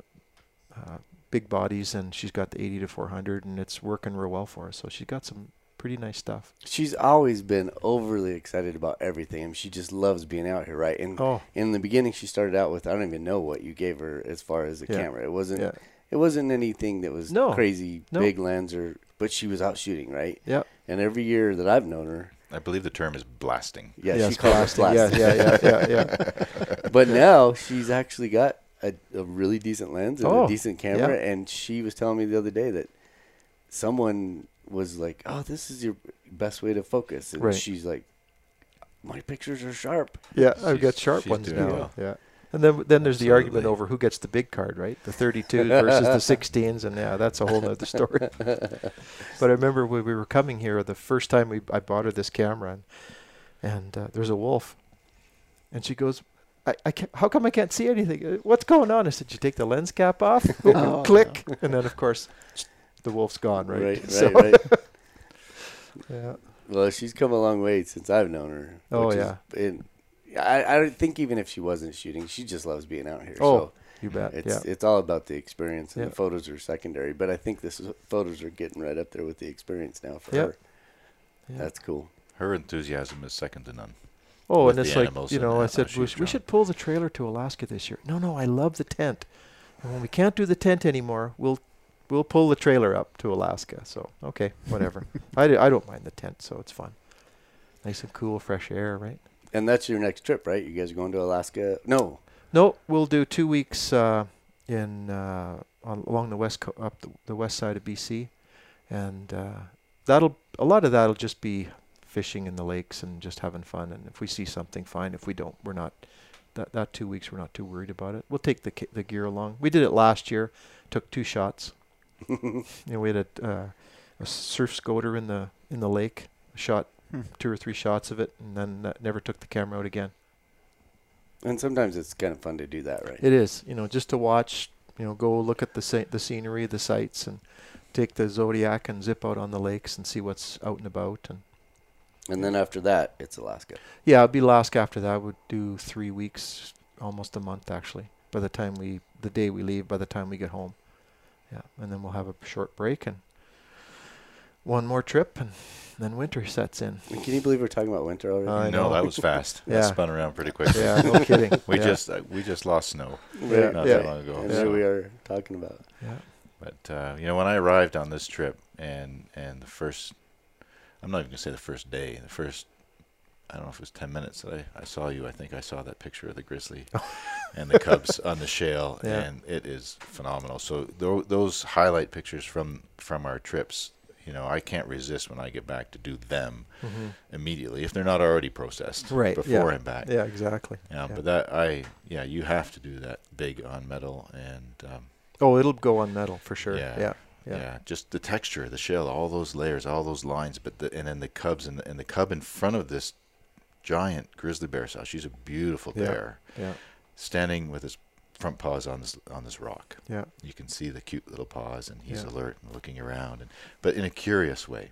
uh, big bodies and she's got the 80 to 400 and it's working real well for us so she's got some pretty nice stuff She's always been overly excited about everything. I mean, she just loves being out here, right? And oh in the beginning, she started out with I don't even know what you gave her as far as a Yeah. camera. It wasn't. yeah It wasn't anything that was No. crazy No. big lens or. But she was out shooting, right? yeah And every year that I've known her, I believe the term is blasting. yeah, Yes, she calls it blasting. blasting. Yeah, yeah, yeah, yeah, yeah. but now she's actually got a, a really decent lens and Oh, a decent camera. And she was telling me the other day that someone was like, "Oh, this is your best way to focus," and Right. she's like, "My pictures are sharp." yeah I've got sharp ones now. well. Yeah. And then then there's the argument over who gets the big card, right? The 32 versus the 16s, and yeah, that's a whole other story. but I remember when we were coming here, the first time we I bought her this camera, and, and uh, there's a wolf, and she goes, I, I can't, how come I can't see anything? Uh, What's going on? I said, you take the lens cap off, Oh, click, and then of course, the wolf's gone, right? Right, right, So, right. yeah. Well, she's come a long way since I've known her. Oh, which is- yeah. and I, I don't think even if she wasn't shooting, she just loves being out here. Oh, so You bet. it's yeah. it's all about the experience, and Yeah. the photos are secondary. But I think this is, photos are getting right up there with the experience now for Yep. her. yeah. That's cool. Her enthusiasm is second to none. Oh, and it's like you know, I said we, we should pull the trailer to Alaska this year. No, no, I love the tent, and when we can't do the tent anymore, we'll we'll pull the trailer up to Alaska. So okay, whatever. I I don't mind the tent, so it's fun, nice and cool, fresh air, right? And that's your next trip, right? You guys are going to Alaska? No, No, we'll do two weeks uh, in uh, on, along the west co- up the, the west side of BC, and uh, that'll a lot of that'll just be fishing in the lakes and just having fun. And if we see something, fine. If we don't, we're not. That that two weeks, we're not too worried about it. We'll take the ki- the gear along. We did it last year. Took two shots. you know, we had a, uh, a surf scoter in the in the lake. Shot Hmm. two or three shots of it, and then uh, never took the camera out again. and sometimes it's kind of fun to do that, right? It is, you know, just to watch, you know, go look at the sa- the scenery, the sights, and take the Zodiac and zip out on the lakes and see what's out and about. And And then after that, it's Alaska. yeah, it'd be Alaska after that. Would do three weeks, almost a month actually. By the time we, the day we leave, by the time we get home, yeah, and then we'll have a short break and one more trip, and then winter sets in. Can you believe we're talking about winter already? I no, know. that was fast. Yeah. That spun around pretty quick. Yeah, no kidding. We yeah. just uh, we just lost snow Yeah, not yeah. that long ago. and Yeah. so- we are talking about. yeah. But uh, you know, when I arrived on this trip, and and the first, I'm not even gonna say the first day. The first, I don't know if it was ten minutes that I, I saw you. I think I saw that picture of the grizzly and the cubs on the shale, Yeah. and it is phenomenal. So tho- those highlight pictures from from our trips, you know, I can't resist when I get back to do them hmm immediately if they're not already processed Right, before yeah. I'm back. Yeah, exactly. Yeah, Yeah. but that I yeah, you have to do that big on metal and um, Oh, it'll go on metal for sure. Yeah. Yeah. Yeah. Yeah. just the texture, the shell, all those layers, all those lines, but the and then the cubs and the, and the cub in front of this giant grizzly bear sow. She's a beautiful Yeah. bear Yeah. standing with his front paws on this on this rock. Yeah. You can see the cute little paws, and he's Yeah. alert and looking around, and but in a curious way.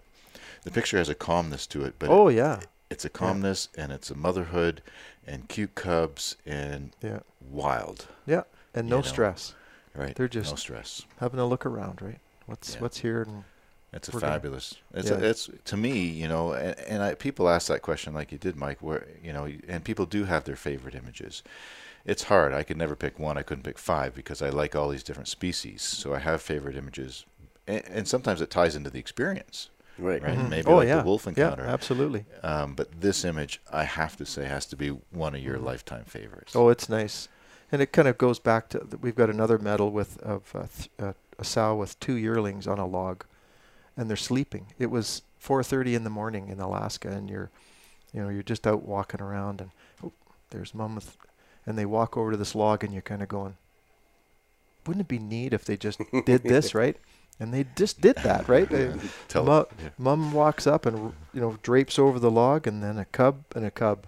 The picture has a calmness to it, but oh it- yeah. it's a calmness and it's a motherhood and cute cubs and Yeah. wild, Yeah. And no know. stress. right? They're just no stress. Having a look around, right? What's Yeah. what's here and It's a We're gonna- fabulous. It's Yeah. a, it's to me, you know, and, and I, people ask that question like you did, Mike. Where you know, and people do have their favorite images. It's hard. I could never pick one. I couldn't pick five because I like all these different species. So I have favorite images, and, and sometimes it ties into the experience, Right. right? Mhm. Maybe oh like yeah. the wolf encounter. Yeah, absolutely. Um, but this image, I have to say, has to be one of your lifetime favorites. Oh, it's nice, and it kind of goes back to th- we've got another metal with of uh, th- uh, a sow with two yearlings on a log, and they're sleeping. It was 4:30 in the morning in Alaska, and you're, you know, you're just out walking around, and oh, there's mom with, and they walk over to this log, and you're kind of going, wouldn't it be neat if they just did this, right? And they just did that, right? They- Tell Mu- yeah. Mom walks up and you know drapes over the log, and then a cub and a cub,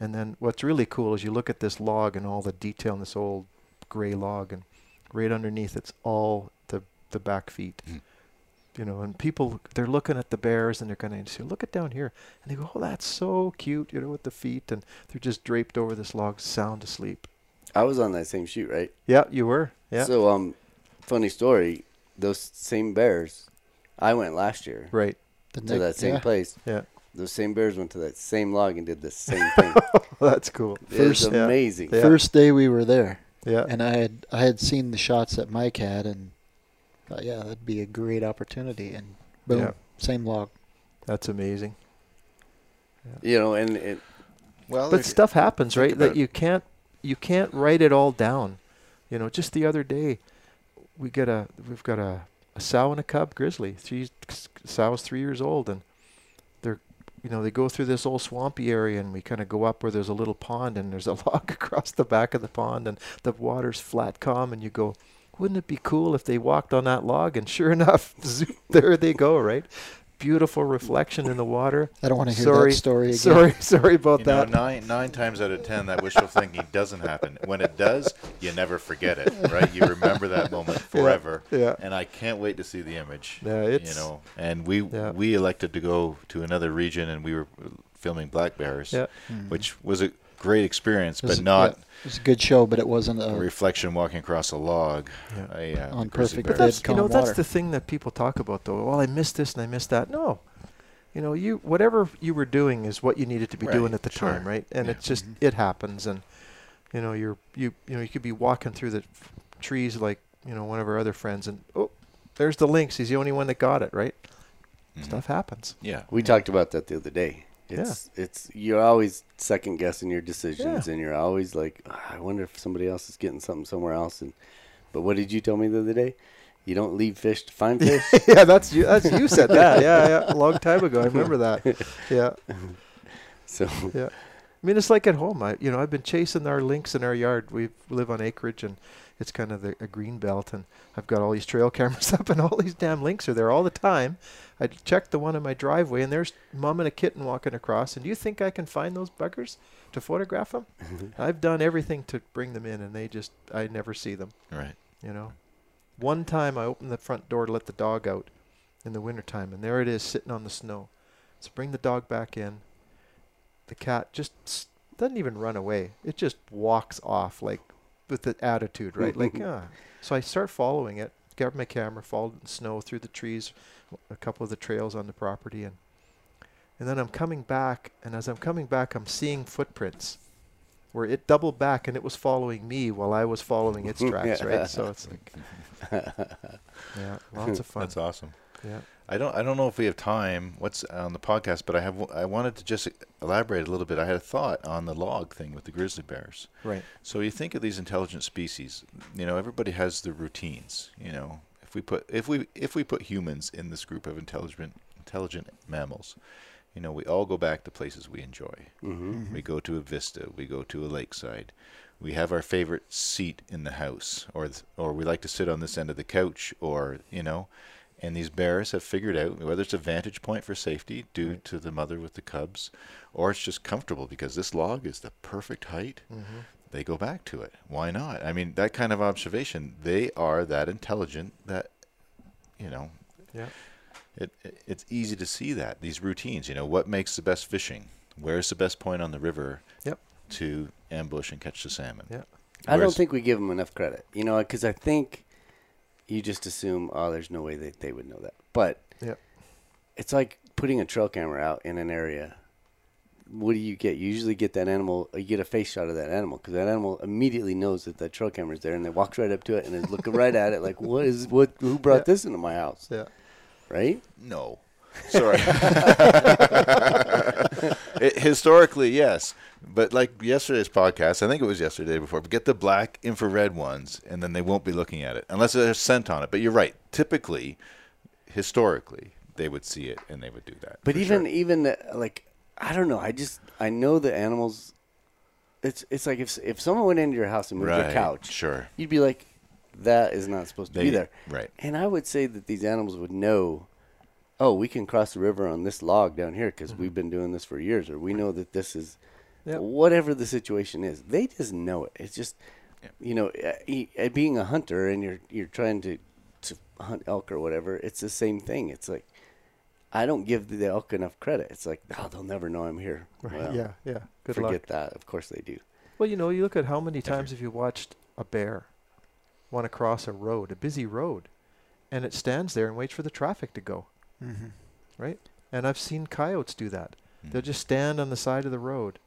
and then what's really cool is you look at this log and all the detail in this old gray log, and right underneath it's all the the back feet. Mm. You know, and people they're looking at the bears and they're going to say, "Look it down here," and they go, "Oh, that's so cute," you know, with the feet, and they're just draped over this log, sound asleep. I was on that same shoot, right? Yeah, you were. Yeah, So, um, funny story. Those same bears, I went last year right. The to next- that same yeah. place. Yeah, Those same bears went to that same log and did the same thing. that's cool. it was First- yeah. amazing. Yeah. First day we were there, Yeah, and I had I had seen the shots that Mike had, and thought, yeah, that'd be a great opportunity. And boom, Yeah. same log. that's amazing. You know, and it, Well, but stuff happens, right? That you can't you can't write it all down. You know, just the other day, we get a we've got a, a sow and a cub grizzly. She's sow's three years old, and they're you know they go through this old swampy area, and we kind of go up where there's a little pond, and there's a log across the back of the pond, and the water's flat calm, and you go. Wouldn't it be cool if they walked on that log? And sure enough, zoom, there they go, right? Beautiful reflection in the water. I don't want to hear Sorry, that story again. Sorry, sorry about you know, that. nine nine times out of ten, that wishful thinking doesn't happen. When it does, you never forget it, right? You remember that moment forever. yeah. And I can't wait to see the image. Yeah, it's- you know, and we Yeah. we elected to go to another region, and we were filming black bears, Yeah. Mm. which was a great experience, It was- but not yeah, it was a good show, but it wasn't a a. reflection walking across a log. Yeah. A, uh, On a perfect bear. But that's you know calm that's the thing that people talk about though. Well, I missed this and I missed that. No, you know you whatever you were doing is what you needed to be Right, doing at the sure. time, right? And Yeah. it's just Mhm. it happens, and you know you're you you know you could be walking through the f- trees like you know one of our other friends, and oh, there's the lynx. He's the only one that got it, right? Mhm. Stuff happens. Yeah. we talked about that the other day. Yeah. It's it's you're always second guessing your decisions, and you're always like, "Ah, I wonder if somebody else is getting something somewhere else. And but what did you tell me the other day? You don't leave fish to find fish. yeah, that's you. That's you said that. Yeah, yeah, a long time ago. I remember that. Yeah. so Yeah. I mean, it's like at home. I, you know, I've been chasing our lynx in our yard. We live on acreage, and it's kind of the, a green belt, and I've got all these trail cameras up, and all these damn lynx are there all the time. I checked the one in my driveway, and there's mom and a kitten walking across. And do you think I can find those buggers to photograph them? Mm-hmm. I've done everything to bring them in, and they just, I never see them. Right. You know, one time I opened the front door to let the dog out in the wintertime, and there it is sitting on the snow. So bring the dog back in. The cat just doesn't even run away. It just walks off like with the attitude, right? like, ah. So I start following it. Grab my camera, followed in snow through the trees, a couple of the trails on the property, and and then I'm coming back. And as I'm coming back, I'm seeing footprints where it doubled back and it was following me while I was following its tracks, right? So it's like, yeah, lots of fun. That's awesome. Yeah. I don't. I don't know if we have time. What's on the podcast? But I have. I wanted to just elaborate a little bit. I had a thought on the log thing with the grizzly bears. Right. So you think of these intelligent species. You know, everybody has their routines. You know, if we put if we if we put humans in this group of intelligent intelligent mammals, you know, we all go back to places we enjoy. hmm We go to a vista. We go to a lakeside. We have our favorite seat in the house, or th- or we like to sit on this end of the couch, or you know. And these bears have figured out whether it's a vantage point for safety due to the mother with the cubs, or it's just comfortable because this log is the perfect height. Mm-hmm. They go back to it. Why not? I mean, that kind of observation. They are that intelligent that, you know, Yeah. it, it it's easy to see that these routines. You know, what makes the best fishing? Where's the best point on the river? Yep. To ambush and catch the salmon. Yeah. I don't think we give them enough credit. You know, because I think you just assume, oh, there's no way that they would know that. But Yep. it's like putting a trail camera out in an area. What do you get? You usually get that animal. Uh, you get a face shot of that animal because that animal immediately knows that that trail camera's there, and they walks right up to it and is looking right at it, like, "What is what? Who brought Yeah. this into my house?" Yeah. Right? No. Sorry. It- historically, yes. But like yesterday's podcast, I think it was yesterday before, but get the black infrared ones and then they won't be looking at it unless there's scent on it. But you're right. Typically, historically, they would see it and they would do that. But even sure. even uh, like I don't know. I just I know the animals. It's it's like if if someone went into your house and moved right. your couch, Sure. you'd be like, that is not supposed to They- be there. Right. And I would say that these animals would know, oh, we can cross the river on this log down here because we've been doing this for years, or we know that this is Yep. whatever the situation is. They just know it. It's just, Yep. you know, uh, e- uh, being a hunter and you're you're trying to to hunt elk or whatever. It's the same thing. It's like I don't give the elk enough credit. It's like, oh, they'll never know I'm here. Right. Well, yeah, yeah. Good forget luck. that. Of course they do. Well, you know, you look at how many times have you watched a bear want to cross a road, a busy road, and it stands there and waits for the traffic to go, Mm-hmm. right? And I've seen coyotes do that. Mm. They'll just stand on the side of the road,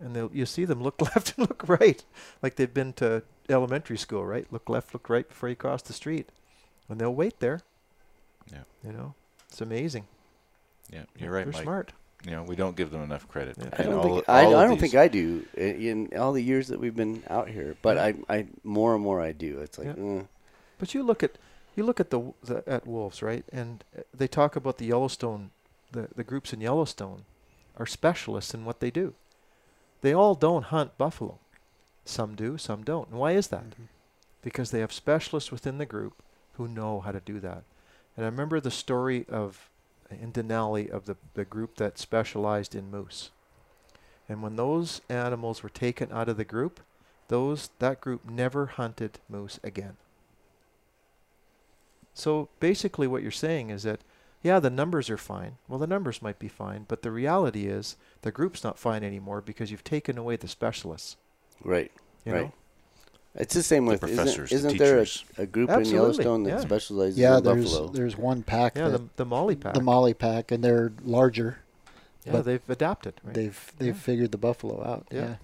and they'll you see them look left and look right, like they've been to elementary school, right? Look left, look right before you cross the street, and they'll wait there. Yeah. You know, it's amazing. Yeah, you're right, They're Mike. smart. You know, we don't give them enough credit. Yeah. I don't all- think I, all I of don't think I do in all the years that we've been out here. But Yeah. I, I more and more I do. It's like, Yeah. uh, But you look at you look at the, the at wolves, right? And uh, they talk about the Yellowstone, the the groups in Yellowstone are specialists in what they do. They all don't hunt buffalo. Some do, some don't. And why is that? Mm-hmm. Because they have specialists within the group who know how to do that. And I remember the story of in Denali of the, the group that specialized in moose. And when those animals were taken out of the group, those that group never hunted moose again. So basically, what you're saying is that, yeah, the numbers are fine. Well, the numbers might be fine, but the reality is the group's not fine anymore because you've taken away the specialists. right. You Right. know? It's the same The with professors, isn't, the isn't there a, teachers. a group Absolutely, in Yellowstone that yeah. specializes Yeah, in there's buffalo? there's one pack Yeah, that, the the Mollie pack. the Mollie pack, and they're larger. yeah, but they've adapted. Right? They've they've Yeah. figured the buffalo out. Yeah.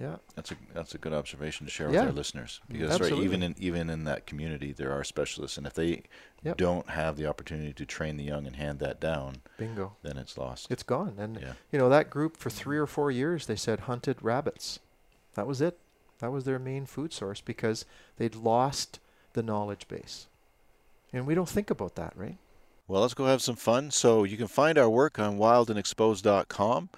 Yeah. yeah, That's a that's a good observation to share Yeah. with our listeners because right, even in even in that community there are specialists, and if they Yep. don't have the opportunity to train the young and hand that down, bingo. then it's lost. It's gone. And yeah, you know that group for three or four years they said hunted rabbits. That was it. That was their main food source because they'd lost the knowledge base. And we don't think about that, right? Well, let's go have some fun. So you can find our work on wildandexposed.com,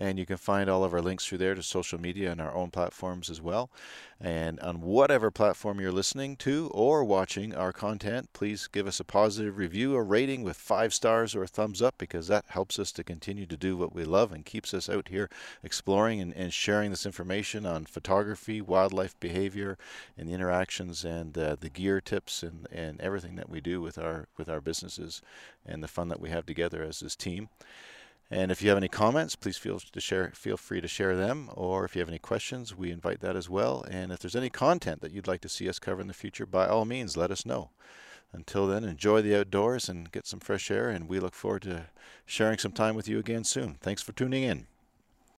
and you can find all of our links through there to social media and our own platforms as well. And on whatever platform you're listening to or watching our content, please give us a positive review, a rating with five stars or a thumbs up, because that helps us to continue to do what we love and keeps us out here exploring and, and sharing this information on photography, wildlife behavior, and the interactions and uh, the gear tips and, and everything that we do with our with our businesses and the fun that we have together as this team. And if you have any comments, please feel to share feel free to share them or if you have any questions, we invite that as well. And if there's any content that you'd like to see us cover in the future, by all means let us know. Until then, enjoy the outdoors and get some fresh air and we look forward to sharing some time with you again soon. Thanks for tuning in.